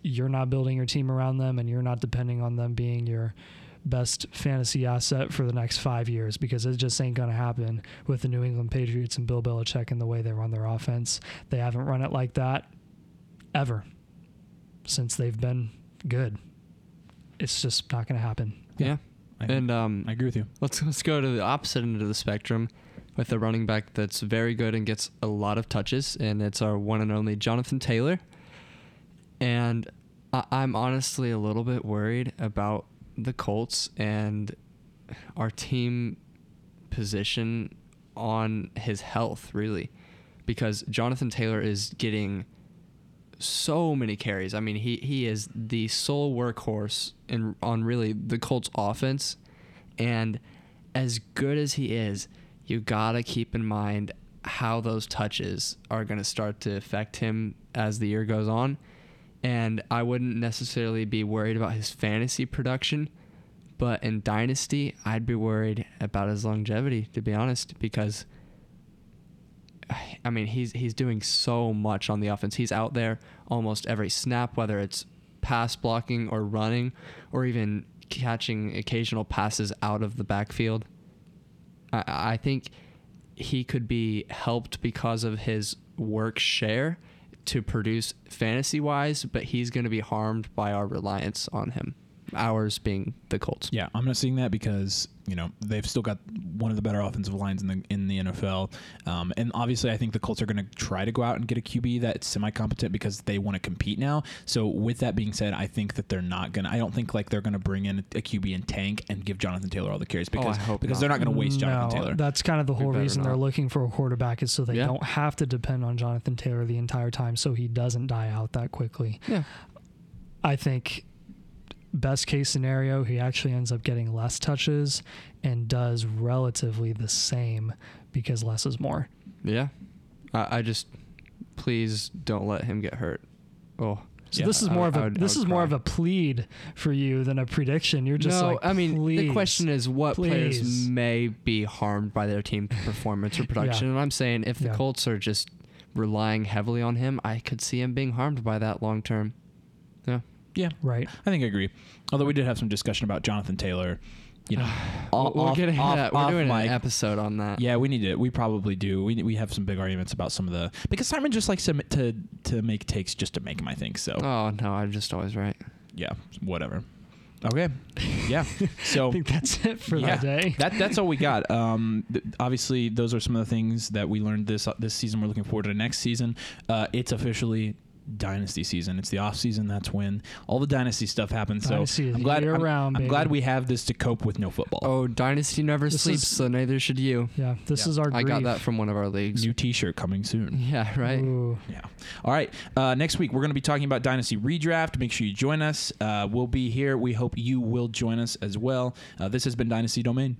you're not building your team around them and you're not depending on them being your best fantasy asset for the next five years because it just ain't going to happen with the New England Patriots and Bill Belichick and the way they run their offense. They haven't run it like that ever since they've been good. It's just not going to happen. Yeah. I, And um, I agree with you. let's let's go to the opposite end of the spectrum with a running back that's very good and gets a lot of touches, and it's our one and only Jonathan Taylor. And I, I'm honestly a little bit worried about the Colts and our team position on his health, really, because Jonathan Taylor is getting so many carries. I mean, he he is the sole workhorse in on really the Colts offense, and as good as he is, you gotta keep in mind how those touches are gonna start to affect him as the year goes on. And I wouldn't necessarily be worried about his fantasy production, but in dynasty, I'd be worried about his longevity, to be honest, because I mean, he's he's doing so much on the offense. He's out there almost every snap, whether it's pass blocking or running, or even catching occasional passes out of the backfield. I, think he could be helped because of his work share to produce fantasy wise, but he's going to be harmed by our reliance on him. Ours being the Colts. Yeah, I'm not seeing that because you know they've still got one of the better offensive lines in the in the NFL, um, and obviously I think the Colts are going to try to go out and get a QB that's semi competent because they want to compete now. So with that being said, I think that they're not gonna. I don't think like they're going to bring in a QB and tank and give Jonathan Taylor all the carries Oh, I because hope because not. they're not going to waste Jonathan no, Taylor. That's kind of the whole better reason they're looking for a quarterback is so they Yeah. don't have to depend on Jonathan Taylor the entire time so he doesn't die out that quickly. Yeah. I think best case scenario, he actually ends up getting less touches and does relatively the same because less is more. Yeah. I, I just please don't let him get hurt. Oh. So Yeah, this is I- more of I a would- this would is more of a plead for you than a prediction. You're just no, like I mean the question is what players may be harmed by their team performance or production, and I'm saying if the Yeah. Colts are just relying heavily on him, I could see him being harmed by that long term. Yeah. yeah, right. I think I agree. Although we did have some discussion about Jonathan Taylor. You know, We're, we're off- getting off- that. We're off doing mic. an episode on that. Yeah, we need it. We probably do. We we have some big arguments about some of the because Simon just likes to to to make takes just to make them. I think so. Oh no, I'm just always right. Yeah, whatever. Okay. Yeah. So I think that's it for yeah, that day. that that's all we got. Um, th- obviously, those are some of the things that we learned this this season. We're looking forward to the next season. Uh, it's officially dynasty season. It's the off season. That's when all the dynasty stuff happens. Dynasty so I'm glad. I'm, round, I'm glad we have this to cope with no football. Oh, Dynasty never This sleeps, is- so neither should you. Yeah, this Yeah. is our. I got that from one of our leagues. New T-shirt coming soon. yeah, right. Ooh. Yeah. All right. Uh, next week, we're going to be talking about Dynasty Redraft. Make sure you join us. Uh, we'll be here. We hope you will join us as well. Uh, this has been Dynasty Domain.